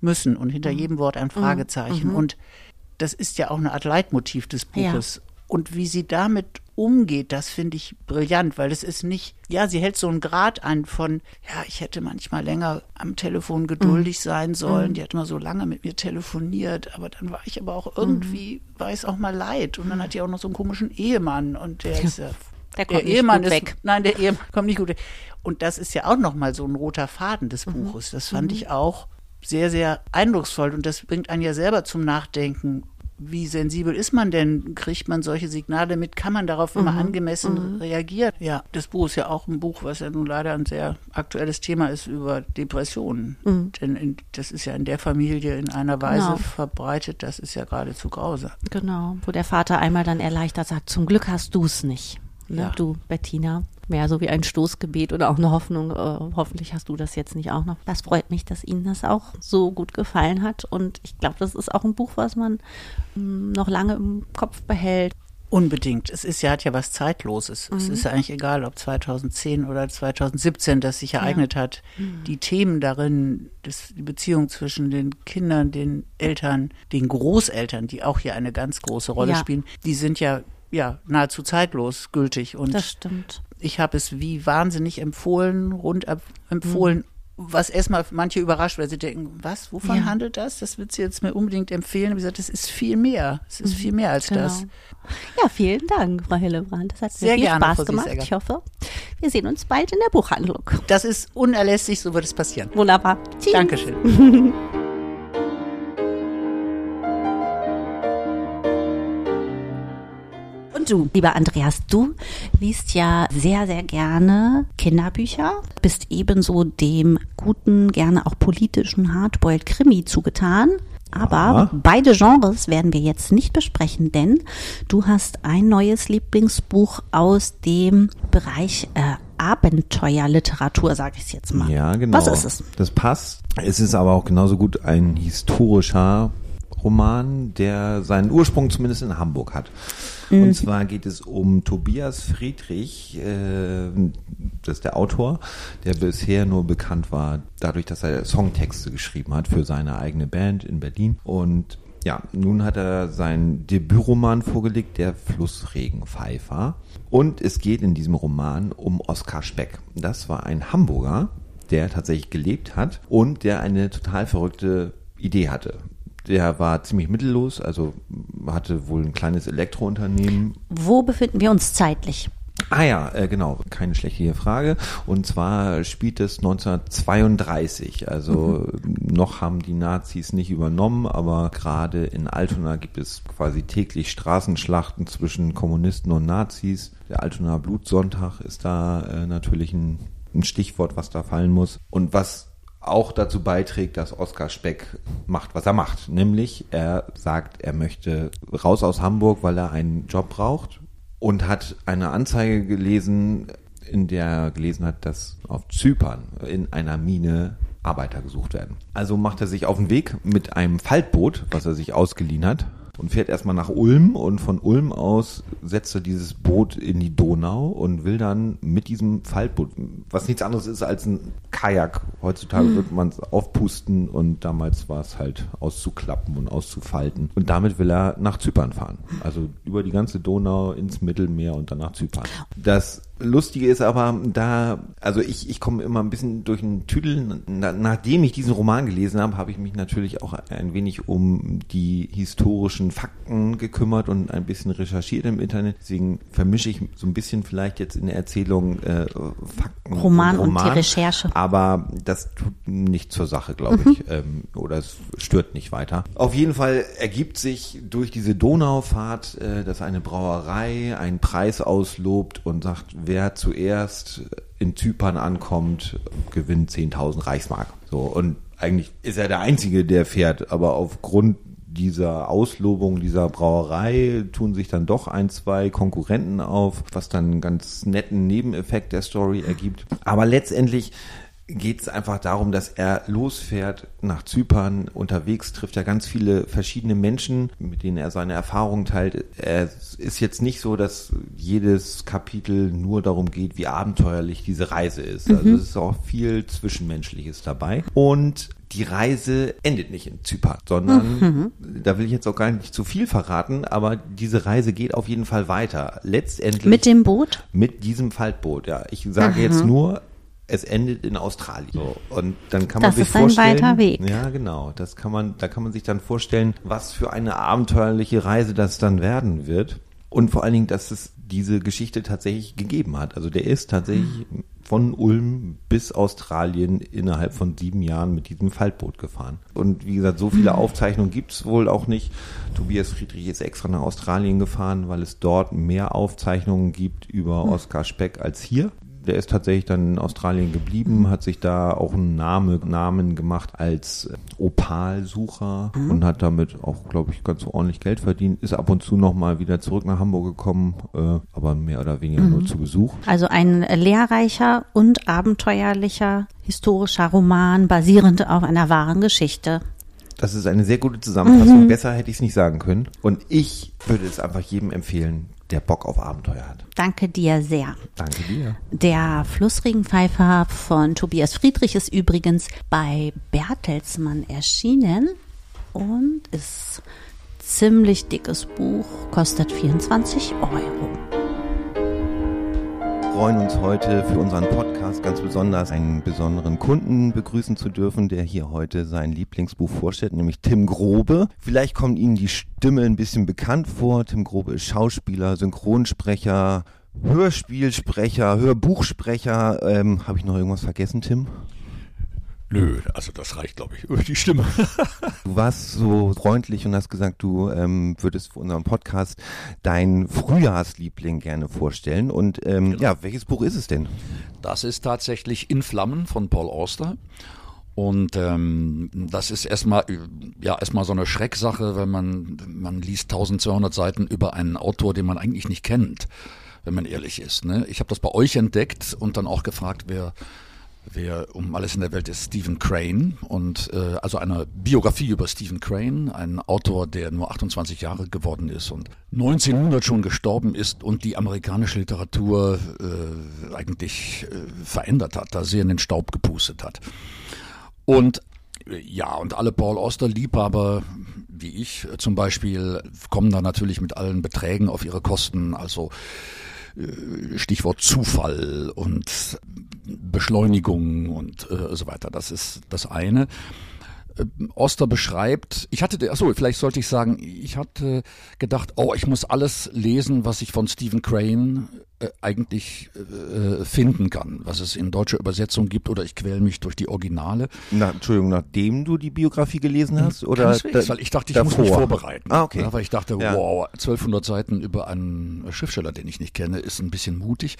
S8: müssen und hinter mhm. jedem Wort ein Fragezeichen. Mhm. Und das ist ja auch eine Art Leitmotiv des Buches. Ja. Und wie sie damit umgeht, das finde ich brillant, weil es ist nicht, ja, sie hält so einen Grad an von, ja, ich hätte manchmal länger am Telefon geduldig mhm. sein sollen. Mhm. Die hat immer so lange mit mir telefoniert, aber dann war ich aber auch irgendwie, mhm. war es auch mal leid. Und dann hat die auch noch so einen komischen Ehemann und der ist ja
S1: der, der Ehemann ist weg.
S8: Nein, der Ehemann kommt nicht gut weg. Und das ist ja auch noch mal so ein roter Faden des mhm. Buches. Das fand mhm. ich auch sehr, sehr eindrucksvoll und das bringt einen ja selber zum Nachdenken. Wie sensibel ist man denn? Kriegt man solche Signale mit? Kann man darauf immer mhm. angemessen mhm. reagieren? Ja, das Buch ist ja auch ein Buch, was ja nun leider ein sehr aktuelles Thema ist über Depressionen. Mhm. Denn in, das ist ja in der Familie in einer Weise genau. verbreitet, das ist ja geradezu grausam.
S1: Genau, wo der Vater einmal dann erleichtert sagt, zum Glück hast du es nicht. Ne, ja. Du, Bettina mehr so wie ein Stoßgebet oder auch eine Hoffnung. Äh, hoffentlich hast du das jetzt nicht auch noch. Das freut mich, dass Ihnen das auch so gut gefallen hat. Und ich glaube, das ist auch ein Buch, was man mh, mm, noch lange im Kopf behält.
S8: Unbedingt. Es ist ja, hat ja was Zeitloses. Mhm. Es ist ja eigentlich egal, ob 2010 oder 2017 das sich ereignet ja. hat. Mhm. Die Themen darin, das, die Beziehung zwischen den Kindern, den Eltern, den Großeltern, die auch hier eine ganz große Rolle ja. spielen, die sind ja ja nahezu zeitlos gültig. Und
S1: das stimmt.
S8: Ich habe es wie wahnsinnig empfohlen, rund empfohlen. Mhm. Was erstmal manche überrascht, weil sie denken, was, wovon ja. handelt das? Das wird sie jetzt mir unbedingt empfehlen. Ich gesagt, es ist viel mehr. Es ist mhm. viel mehr als genau. das.
S1: Ja, vielen Dank, Frau Hillebrand. Das hat Sehr mir viel gerne, Spaß gemacht. Ich hoffe, wir sehen uns bald in der Buchhandlung.
S8: Das ist unerlässlich, so wird es passieren.
S1: Wunderbar.
S8: Tschüss. Dankeschön.
S1: Und du, lieber Andreas, du liest ja sehr, sehr gerne Kinderbücher, bist ebenso dem guten, gerne auch politischen Hardboiled Krimi zugetan. Aber ja. beide Genres werden wir jetzt nicht besprechen, denn du hast ein neues Lieblingsbuch aus dem Bereich äh, Abenteuerliteratur, sage ich jetzt mal.
S9: Ja, genau.
S1: Was ist es?
S9: Das passt. Es ist aber auch genauso gut ein historischer Roman, der seinen Ursprung zumindest in Hamburg hat. Mhm. Und zwar geht es um Tobias Friedrich, äh, das ist der Autor, der bisher nur bekannt war dadurch, dass er Songtexte geschrieben hat für seine eigene Band in Berlin. Und Ja, nun hat er seinen Debütroman vorgelegt, der Flussregenpfeifer. Und es geht in diesem Roman um Oskar Speck. Das war ein Hamburger, der tatsächlich gelebt hat und der eine total verrückte Idee hatte. Der war ziemlich mittellos, also hatte wohl ein kleines Elektrounternehmen.
S6: Wo befinden wir uns zeitlich?
S9: Ah ja, äh, genau, keine schlechte Frage. Und zwar spielt es 1932. Also mhm. noch haben die Nazis nicht übernommen, aber gerade in Altona gibt es quasi täglich Straßenschlachten zwischen Kommunisten und Nazis. Der Altona Blutsonntag ist da äh, natürlich ein, ein Stichwort, was da fallen muss. Und was auch dazu beiträgt, dass Oskar Speck macht, was er macht. Nämlich, er sagt, er möchte raus aus Hamburg, weil er einen Job braucht und hat eine Anzeige gelesen, in der er gelesen hat, dass auf Zypern in einer Mine Arbeiter gesucht werden. Also macht er sich auf den Weg mit einem Faltboot, was er sich ausgeliehen hat, und fährt erstmal nach Ulm und von Ulm aus setzt er dieses Boot in die Donau und will dann mit diesem Faltboot, was nichts anderes ist als ein Kajak. Heutzutage mhm. wird man es aufpusten und damals war es halt auszuklappen und auszufalten. Und damit will er nach Zypern fahren. Also über die ganze Donau ins Mittelmeer und dann nach Zypern. Das Lustige ist aber, da, also ich, ich komme immer ein bisschen durch den Tüdel. Na, nachdem ich diesen Roman gelesen habe, habe ich mich natürlich auch ein wenig um die historischen Fakten gekümmert und ein bisschen recherchiert im Internet. Deswegen vermische ich so ein bisschen vielleicht jetzt in der Erzählung äh, Fakten
S6: Roman und, Roman, und die Recherche.
S9: Aber das tut nicht zur Sache, glaube mhm. ich, ähm, oder es stört nicht weiter. Auf jeden Fall ergibt sich durch diese Donaufahrt, äh, dass eine Brauerei einen Preis auslobt und sagt, wer zuerst in Zypern ankommt, gewinnt 10.000 Reichsmark. So, und eigentlich ist er der Einzige, der fährt, aber aufgrund dieser Auslobung dieser Brauerei tun sich dann doch ein, zwei Konkurrenten auf, was dann einen ganz netten Nebeneffekt der Story ergibt. Aber letztendlich geht es einfach darum, dass er losfährt nach Zypern. Unterwegs trifft er ganz viele verschiedene Menschen, mit denen er seine Erfahrungen teilt. Es ist jetzt nicht so, dass jedes Kapitel nur darum geht, wie abenteuerlich diese Reise ist. Also mhm. es ist auch viel Zwischenmenschliches dabei. Und die Reise endet nicht in Zypern, sondern mhm. da will ich jetzt auch gar nicht zu viel verraten, aber diese Reise geht auf jeden Fall weiter. Letztendlich.
S6: Mit dem Boot?
S9: Mit diesem Faltboot, ja. Ich sage mhm. jetzt nur, es endet in Australien. So, und dann kann man das sich vorstellen,
S6: Das ist ein weiter Weg.
S9: Ja, genau. Das kann man, da kann man sich dann vorstellen, was für eine abenteuerliche Reise das dann werden wird. Und vor allen Dingen, dass es diese Geschichte tatsächlich gegeben hat. Also der ist tatsächlich von Ulm bis Australien innerhalb von sieben Jahren mit diesem Faltboot gefahren. Und wie gesagt, so viele mhm. Aufzeichnungen gibt es wohl auch nicht. Tobias Friedrich ist extra nach Australien gefahren, weil es dort mehr Aufzeichnungen gibt über mhm. Oskar Speck als hier der ist tatsächlich dann in Australien geblieben, hat sich da auch einen Name, Namen gemacht als äh, Opalsucher mhm. und hat damit auch, glaube ich, ganz ordentlich Geld verdient. Ist ab und zu nochmal wieder zurück nach Hamburg gekommen, äh, aber mehr oder weniger mhm. nur zu Besuch.
S6: Also ein lehrreicher und abenteuerlicher historischer Roman basierend auf einer wahren Geschichte.
S9: Das ist eine sehr gute Zusammenfassung. Mhm. Besser hätte ich es nicht sagen können. Und ich würde es einfach jedem empfehlen, der Bock auf Abenteuer hat.
S6: Danke dir sehr.
S9: Danke dir.
S6: Der Flussregenpfeifer von Tobias Friedrich ist übrigens bei Bertelsmann erschienen und ist ziemlich dickes Buch, kostet 24 Euro
S9: freuen uns heute für unseren Podcast ganz besonders einen besonderen Kunden begrüßen zu dürfen, der hier heute sein Lieblingsbuch vorstellt, nämlich Tim Grobe. Vielleicht kommt Ihnen die Stimme ein bisschen bekannt vor. Tim Grobe ist Schauspieler, Synchronsprecher, Hörspielsprecher, Hörbuchsprecher. Ähm, Habe ich noch irgendwas vergessen, Tim?
S10: Nö, also das reicht, glaube ich, über die Stimme.
S9: du warst so freundlich und hast gesagt, du ähm, würdest für unseren Podcast dein Frühjahrsliebling gerne vorstellen. Und ähm, genau. ja, welches Buch ist es denn?
S10: Das ist tatsächlich In Flammen von Paul Auster. Und ähm, das ist erstmal ja erstmal so eine Schrecksache, wenn man man liest 1200 Seiten über einen Autor, den man eigentlich nicht kennt, wenn man ehrlich ist. Ne? Ich habe das bei euch entdeckt und dann auch gefragt, wer Wer um alles in der Welt ist Stephen Crane und äh, also eine Biografie über Stephen Crane, ein Autor, der nur 28 Jahre geworden ist und 1900 schon gestorben ist und die amerikanische Literatur äh, eigentlich äh, verändert hat, da sehr in den Staub gepustet hat. Und Ja, und alle Paul Auster-Liebhaber, wie ich zum Beispiel, kommen da natürlich mit allen Beträgen auf ihre Kosten. Also äh, Stichwort Zufall und Beschleunigung und äh, so weiter. Das ist das eine. Äh, Oster beschreibt, ich hatte, achso, vielleicht sollte ich sagen, ich hatte gedacht, oh, ich muss alles lesen, was ich von Stephen Crane äh, eigentlich äh, finden kann, was es in deutscher Übersetzung gibt, oder ich quäle mich durch die Originale.
S9: Na, Entschuldigung, nachdem du die Biografie gelesen hast? Oder
S10: Keineswegs, weil ich dachte, ich davor. muss mich vorbereiten.
S9: Ah, okay.
S10: Ja, weil ich dachte, ja. wow, 1200 Seiten über einen Schriftsteller, den ich nicht kenne, ist ein bisschen mutig.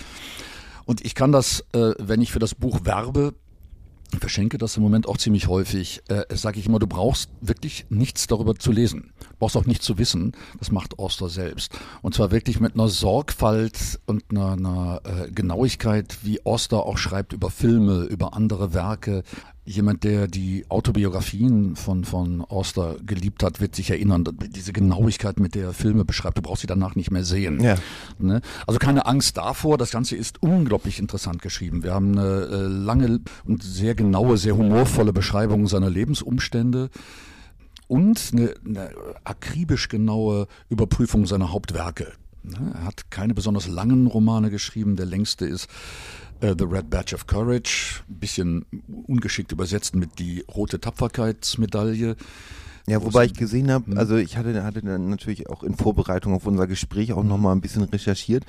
S10: Und ich kann das, äh, wenn ich für das Buch werbe, verschenke das im Moment auch ziemlich häufig, äh, sage ich immer, du brauchst wirklich nichts darüber zu lesen. Du brauchst auch nichts zu wissen. Das macht Oster selbst. Und zwar wirklich mit einer Sorgfalt und einer, einer äh, Genauigkeit, wie Oster auch schreibt über Filme, über andere Werke, jemand, der die Autobiografien von, von Auster geliebt hat, wird sich erinnern, diese Genauigkeit, mit der er Filme beschreibt, du brauchst sie danach nicht mehr sehen. Ja. Ne? Also keine Angst davor, das Ganze ist unglaublich interessant geschrieben. Wir haben eine äh, lange und sehr genaue, sehr humorvolle Beschreibung seiner Lebensumstände und eine, eine akribisch genaue Überprüfung seiner Hauptwerke. Ne? Er hat keine besonders langen Romane geschrieben, der längste ist äh, The Red Badge of Courage, ein bisschen ungeschickt übersetzt mit die rote Tapferkeitsmedaille.
S9: Ja, wobei ich gesehen habe, hm? also ich hatte, hatte dann natürlich auch in Vorbereitung auf unser Gespräch auch nochmal ein bisschen recherchiert.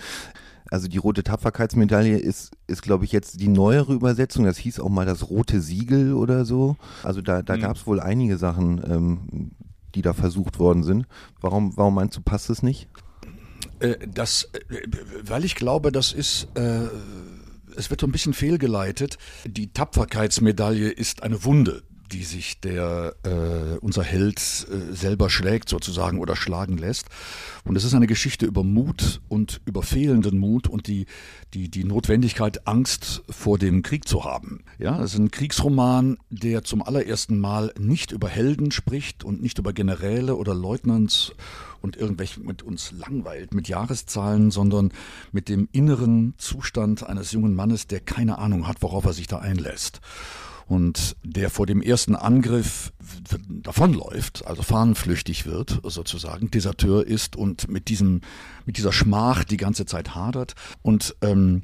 S9: Also die rote Tapferkeitsmedaille ist, ist glaube ich, jetzt die neuere Übersetzung. Das hieß auch mal das rote Siegel oder so. Also da, da mhm. gab es wohl einige Sachen, ähm, die da versucht worden sind. Warum, warum meinst du, passt es nicht?
S10: Äh, das, äh, weil ich glaube, das ist äh, es wird so ein bisschen fehlgeleitet. Die Tapferkeitsmedaille ist eine Wunde, die sich der äh, unser Held äh, selber schlägt sozusagen oder schlagen lässt. Und es ist eine Geschichte über Mut und über fehlenden Mut und die die die Notwendigkeit Angst vor dem Krieg zu haben. Ja, es ist ein Kriegsroman, der zum allerersten Mal nicht über Helden spricht und nicht über Generäle oder Leutnants und irgendwelche mit uns langweilt mit Jahreszahlen, sondern mit dem inneren Zustand eines jungen Mannes, der keine Ahnung hat, worauf er sich da einlässt und der vor dem ersten Angriff davonläuft, also fahnenflüchtig wird, sozusagen, Deserteur ist und mit diesem, mit dieser Schmach die ganze Zeit hadert und ähm,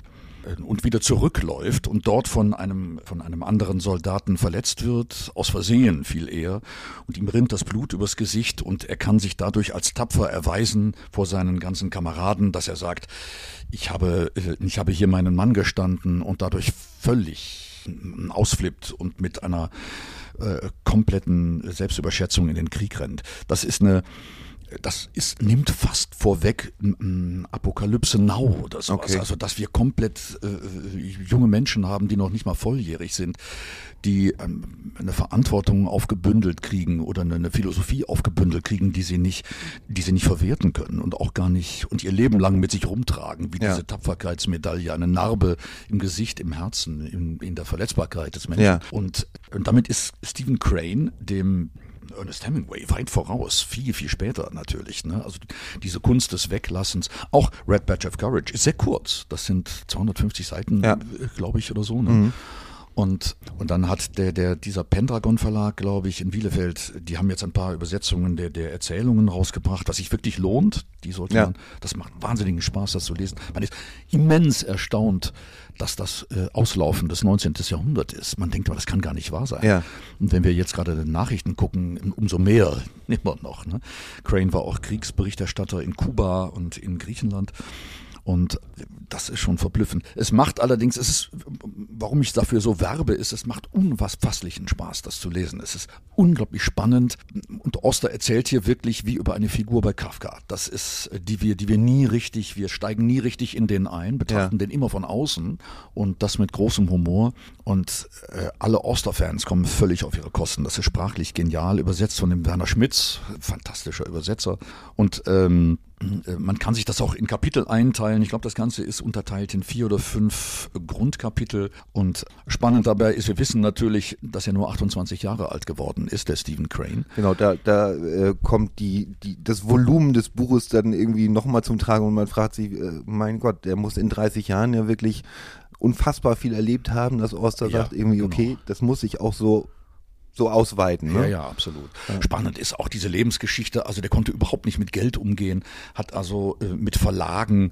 S10: und wieder zurückläuft und dort von einem, von einem anderen Soldaten verletzt wird, aus Versehen viel eher, und ihm rinnt das Blut übers Gesicht und er kann sich dadurch als tapfer erweisen vor seinen ganzen Kameraden, dass er sagt, ich habe, äh, ich habe hier meinen Mann gestanden und dadurch völlig ausflippt und mit einer äh, kompletten Selbstüberschätzung in den Krieg rennt. Das ist eine das ist, nimmt fast vorweg m, Apokalypse Now oder sowas. Okay. Also, dass wir komplett äh, junge Menschen haben, die noch nicht mal volljährig sind, die ähm, eine Verantwortung aufgebündelt kriegen oder eine, eine, Philosophie aufgebündelt kriegen, die sie nicht, die sie nicht verwerten können und auch gar nicht und ihr Leben lang mit sich rumtragen, wie ja. diese Tapferkeitsmedaille, eine Narbe im Gesicht, im Herzen, in, in der Verletzbarkeit des Menschen. Ja. Und, und damit ist Stephen Crane, dem Ernest Hemingway weit voraus, viel, viel später natürlich. Ne? Also diese Kunst des Weglassens. Auch Red Badge of Courage ist sehr kurz. Das sind 250 Seiten, ja. glaube ich, oder so. Ne? Mhm. Und, und dann hat der, der, dieser Pendragon Verlag, glaube ich, in Bielefeld, die haben jetzt ein paar Übersetzungen der, der Erzählungen rausgebracht, was sich wirklich lohnt. Die sollte ja. man, das macht wahnsinnigen Spaß, das zu lesen. Man ist immens erstaunt, dass das äh, Auslaufen des 19. Jahrhunderts ist. Man denkt, aber das kann gar nicht wahr sein. Ja. Und wenn wir jetzt gerade Nachrichten gucken, umso mehr immer noch. Ne? Crane war auch Kriegsberichterstatter in Kuba und in Griechenland. Und das ist schon verblüffend. Es macht allerdings, es ist, warum ich dafür so werbe, ist, es macht unfasslichen Spaß, das zu lesen. Es ist unglaublich spannend. Und Oster erzählt hier wirklich wie über eine Figur bei Kafka. Das ist, die wir, die wir nie richtig, wir steigen nie richtig in den ein, betrachten ja. den immer von außen und das mit großem Humor. Und äh, alle Oster-Fans kommen völlig auf ihre Kosten. Das ist sprachlich genial, übersetzt von dem Werner Schmitz, fantastischer Übersetzer. Und ähm, äh, man kann sich das auch in Kapitel einteilen. Ich glaube, das Ganze ist unterteilt in vier oder fünf Grundkapitel. Und spannend dabei ist, wir wissen natürlich, dass er nur 28 Jahre alt geworden ist, der Stephen Crane.
S9: Genau, da, da äh, kommt die, die, das Volumen des Buches dann irgendwie nochmal zum Tragen und man fragt sich, äh, mein Gott, der muss in 30 Jahren ja wirklich unfassbar viel erlebt haben, dass Oster ja, sagt irgendwie, genau. okay, das muss ich auch so so ausweiten. Ne?
S10: Ja, ja, absolut. Ja. Spannend ist auch diese Lebensgeschichte. Also der konnte überhaupt nicht mit Geld umgehen, hat also äh, mit Verlagen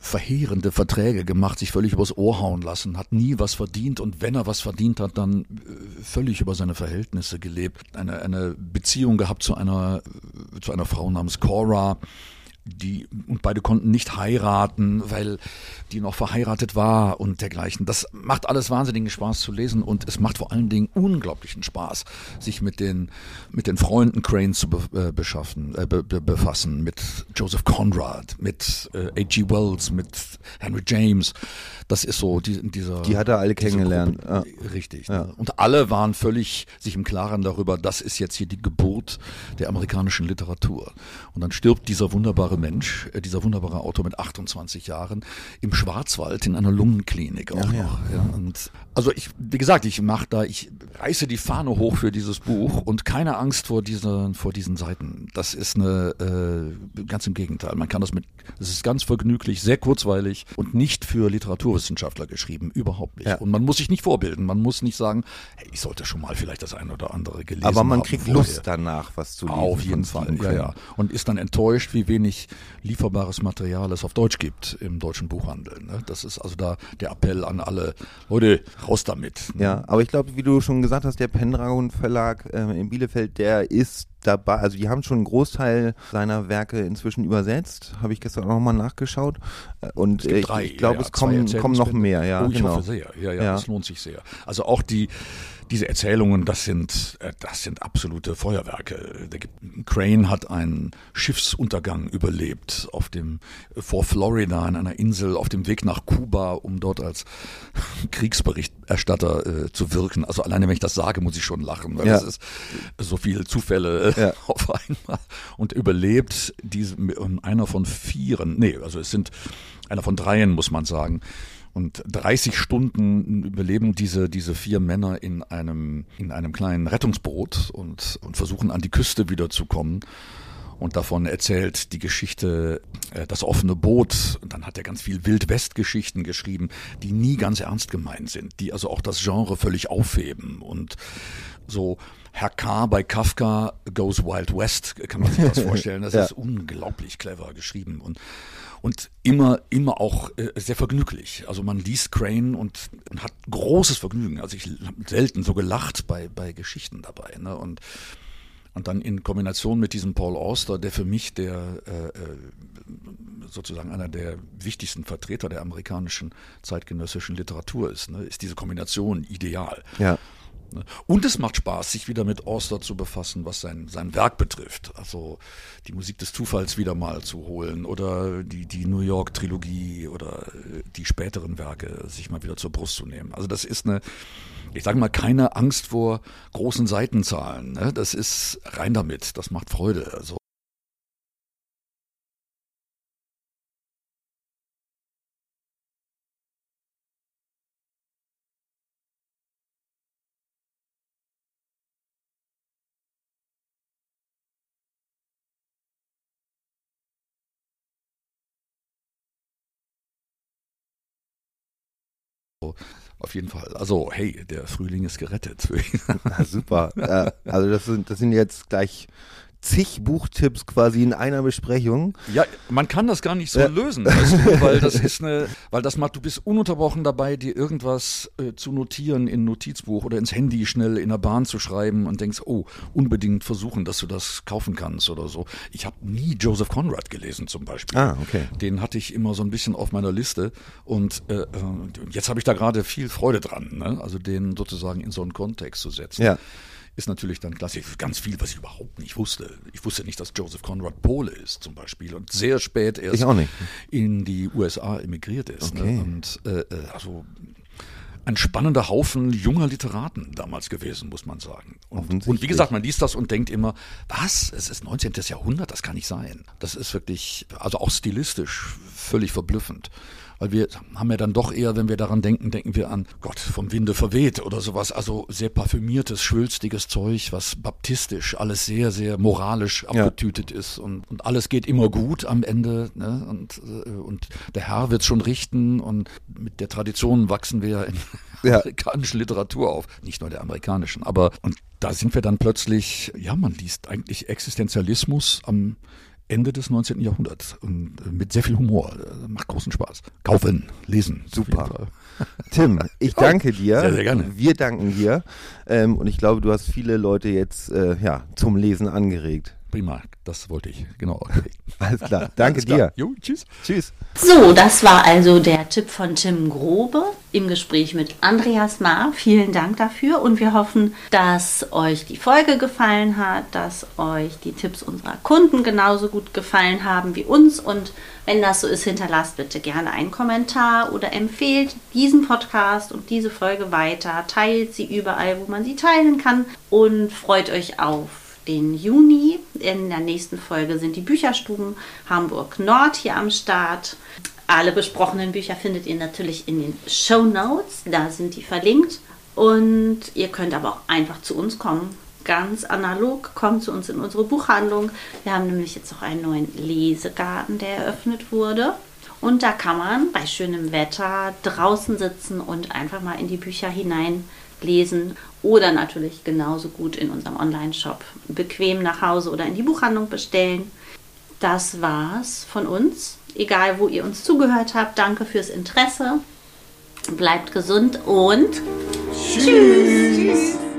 S10: verheerende Verträge gemacht, sich völlig übers Ohr hauen lassen, hat nie was verdient und wenn er was verdient hat, dann äh, völlig über seine Verhältnisse gelebt. Eine, eine Beziehung gehabt zu einer, zu einer Frau namens Cora, die und beide konnten nicht heiraten, weil die noch verheiratet war und dergleichen. Das macht alles wahnsinnigen Spaß zu lesen und es macht vor allen Dingen unglaublichen Spaß, sich mit den mit den Freunden Crane zu be, äh, beschaffen, äh, be, be, befassen, mit Joseph Conrad, mit äh, H.G. Wells, mit Henry James. Das ist so die, dieser.
S9: Die hat er alle kennengelernt.
S10: Ja. Richtig. Ja. Ne? Und alle waren völlig sich im Klaren darüber, das ist jetzt hier die Geburt der amerikanischen Literatur. Und dann stirbt dieser wunderbare Mensch, äh, dieser wunderbare Autor mit 28 Jahren im Schwarzwald in einer Lungenklinik auch ja, noch. Ja. Und also ich, wie gesagt, ich mache da, ich reiße die Fahne hoch für dieses Buch und keine Angst vor dieser, vor diesen Seiten. Das ist eine, äh, ganz im Gegenteil. Man kann das mit, es ist ganz vergnüglich, sehr kurzweilig und nicht für Literaturwissenschaftler geschrieben, überhaupt nicht. Ja. Und man muss sich nicht vorbilden. Man muss nicht sagen, hey, ich sollte schon mal vielleicht das eine oder andere gelesen haben.
S9: Aber man kriegt vorher. Lust danach, was zu lesen.
S10: Auf jeden Fall, ja, ja. Und ist dann enttäuscht, wie wenig lieferbares Material es auf Deutsch gibt im deutschen Buchhandel. Ne? Das ist also da der Appell an alle Leute, raus damit.
S9: Ne? Ja, aber ich glaube, wie du schon gesagt hast, der Pendragon Verlag äh, in Bielefeld, der ist dabei, also die haben schon einen Großteil seiner Werke inzwischen übersetzt, habe ich gestern auch nochmal nachgeschaut. Äh, und ich, ich glaube, ja, es kommen, kommen noch mehr. Ja,
S10: oh, ich genau. hoffe sehr. Ja, ja, ja, das lohnt sich sehr. Also auch die diese Erzählungen, das sind, äh, das sind absolute Feuerwerke. Crane hat einen Schiffsuntergang überlebt auf dem, vor Florida an einer Insel auf dem Weg nach Kuba, um dort als Kriegsberichterstatter äh, zu wirken. Also alleine wenn ich das sage, muss ich schon lachen, weil ja. das ist so viele Zufälle ja. auf einmal. Und überlebt diese, einer von vieren, nee, also es sind einer von dreien, muss man sagen und 30 Stunden überleben diese, diese vier Männer in einem, in einem kleinen Rettungsboot und, und versuchen an die Küste wiederzukommen. Und davon erzählt die Geschichte äh, Das offene Boot. Und dann hat er ganz viel Wild-West-Geschichten geschrieben, die nie ganz ernst gemeint sind, die also auch das Genre völlig aufheben. Und so Herr K. bei Kafka Goes Wild West, kann man sich das vorstellen. Das ja. ist unglaublich clever geschrieben. Und und immer, immer auch äh, sehr vergnüglich. Also man liest Crane und, hat großes Vergnügen. Also ich habe selten so gelacht bei, bei Geschichten dabei. Ne? Und, und dann in Kombination mit diesem Paul Auster, der für mich der äh, äh, sozusagen einer der wichtigsten Vertreter der amerikanischen zeitgenössischen Literatur ist, ne? ist diese Kombination ideal.
S9: Ja.
S10: Ne? Und es macht Spaß, sich wieder mit Auster zu befassen, was sein, sein Werk betrifft. Also die Musik des Zufalls wieder mal zu holen oder die, die New York Trilogie oder äh, die späteren Werke sich mal wieder zur Brust zu nehmen. Also das ist eine, ich sage mal, keine Angst vor großen Seitenzahlen. Ne? Das ist rein damit, das macht Freude. Also auf jeden Fall. Also, hey, der Frühling ist gerettet.
S9: Na, super. also das sind, das sind jetzt gleich zig Buchtipps quasi in einer Besprechung.
S10: Ja, man kann das gar nicht so ja. lösen, weißt du, weil das ist eine, weil das macht, du bist ununterbrochen dabei, dir irgendwas äh, zu notieren in Notizbuch oder ins Handy schnell in der Bahn zu schreiben und denkst, oh, unbedingt versuchen, dass du das kaufen kannst oder so. Ich habe nie Joseph Conrad gelesen zum Beispiel.
S9: Ah, okay.
S10: Den hatte ich immer so ein bisschen auf meiner Liste und äh, äh jetzt habe ich da gerade viel Freude dran, ne? also den sozusagen in so einen Kontext zu setzen.
S9: Ja
S10: ist natürlich dann klassisch. Ganz viel, was ich überhaupt nicht wusste. Ich wusste nicht, dass Joseph Conrad Pole ist zum Beispiel und sehr spät erst in die USA emigriert ist.
S9: Ne? Okay.
S10: Ne? Und äh, äh, also ein spannender Haufen junger Literaten damals gewesen, muss man sagen. Und, und, wie gesagt, man liest das und denkt immer, was? Es ist 19. Jahrhundert, das kann nicht sein. Das ist wirklich, also auch stilistisch völlig verblüffend. Weil wir haben ja dann doch eher, wenn wir daran denken, denken wir an Gott vom Winde verweht oder sowas. Also sehr parfümiertes, schwülstiges Zeug, was baptistisch, alles sehr, sehr moralisch abgetütet ja. ist und, und alles geht immer gut am Ende. Ne? Und, äh, und der Herr wird schon richten und mit der Tradition wachsen wir ja in ja. amerikanischen Literatur auf. Nicht nur der amerikanischen, aber und da sind wir dann plötzlich, ja, man liest eigentlich Existenzialismus am Ende des 19. Jahrhunderts und äh, mit sehr viel Humor. Äh, macht großen Spaß. Kaufen, lesen.
S9: Super. Tim, ich danke dir.
S10: Sehr, sehr gerne.
S9: Wir danken dir. Ähm, und ich glaube, du hast viele Leute jetzt äh, ja, zum Lesen angeregt.
S10: Prima, das wollte ich, genau.
S9: Alles klar, danke Alles klar. dir.
S10: Jo, tschüss.
S9: Tschüss.
S1: So, das war also der Tipp von Tim Grobe im Gespräch mit Andreas Maar. Vielen Dank dafür und wir hoffen, dass euch die Folge gefallen hat, dass euch die Tipps unserer Kunden genauso gut gefallen haben wie uns und wenn das so ist, hinterlasst bitte gerne einen Kommentar oder empfehlt diesen Podcast und diese Folge weiter, teilt sie überall, wo man sie teilen kann und freut euch auf den Juni. In der nächsten Folge sind die Bücherstuben Hamburg Nord hier am Start. Alle besprochenen Bücher findet ihr natürlich in den Show Notes, da sind die verlinkt. Und ihr könnt aber auch einfach zu uns kommen. Ganz analog, kommt zu uns in unsere Buchhandlung. Wir haben nämlich jetzt auch einen neuen Lesegarten, der eröffnet wurde. Und da kann man bei schönem Wetter draußen sitzen und einfach mal in die Bücher hinein lesen oder natürlich genauso gut in unserem Online-Shop bequem nach Hause oder in die Buchhandlung bestellen. Das war's von uns. Egal, wo ihr uns zugehört habt, danke fürs Interesse. Bleibt gesund und tschüss. tschüss.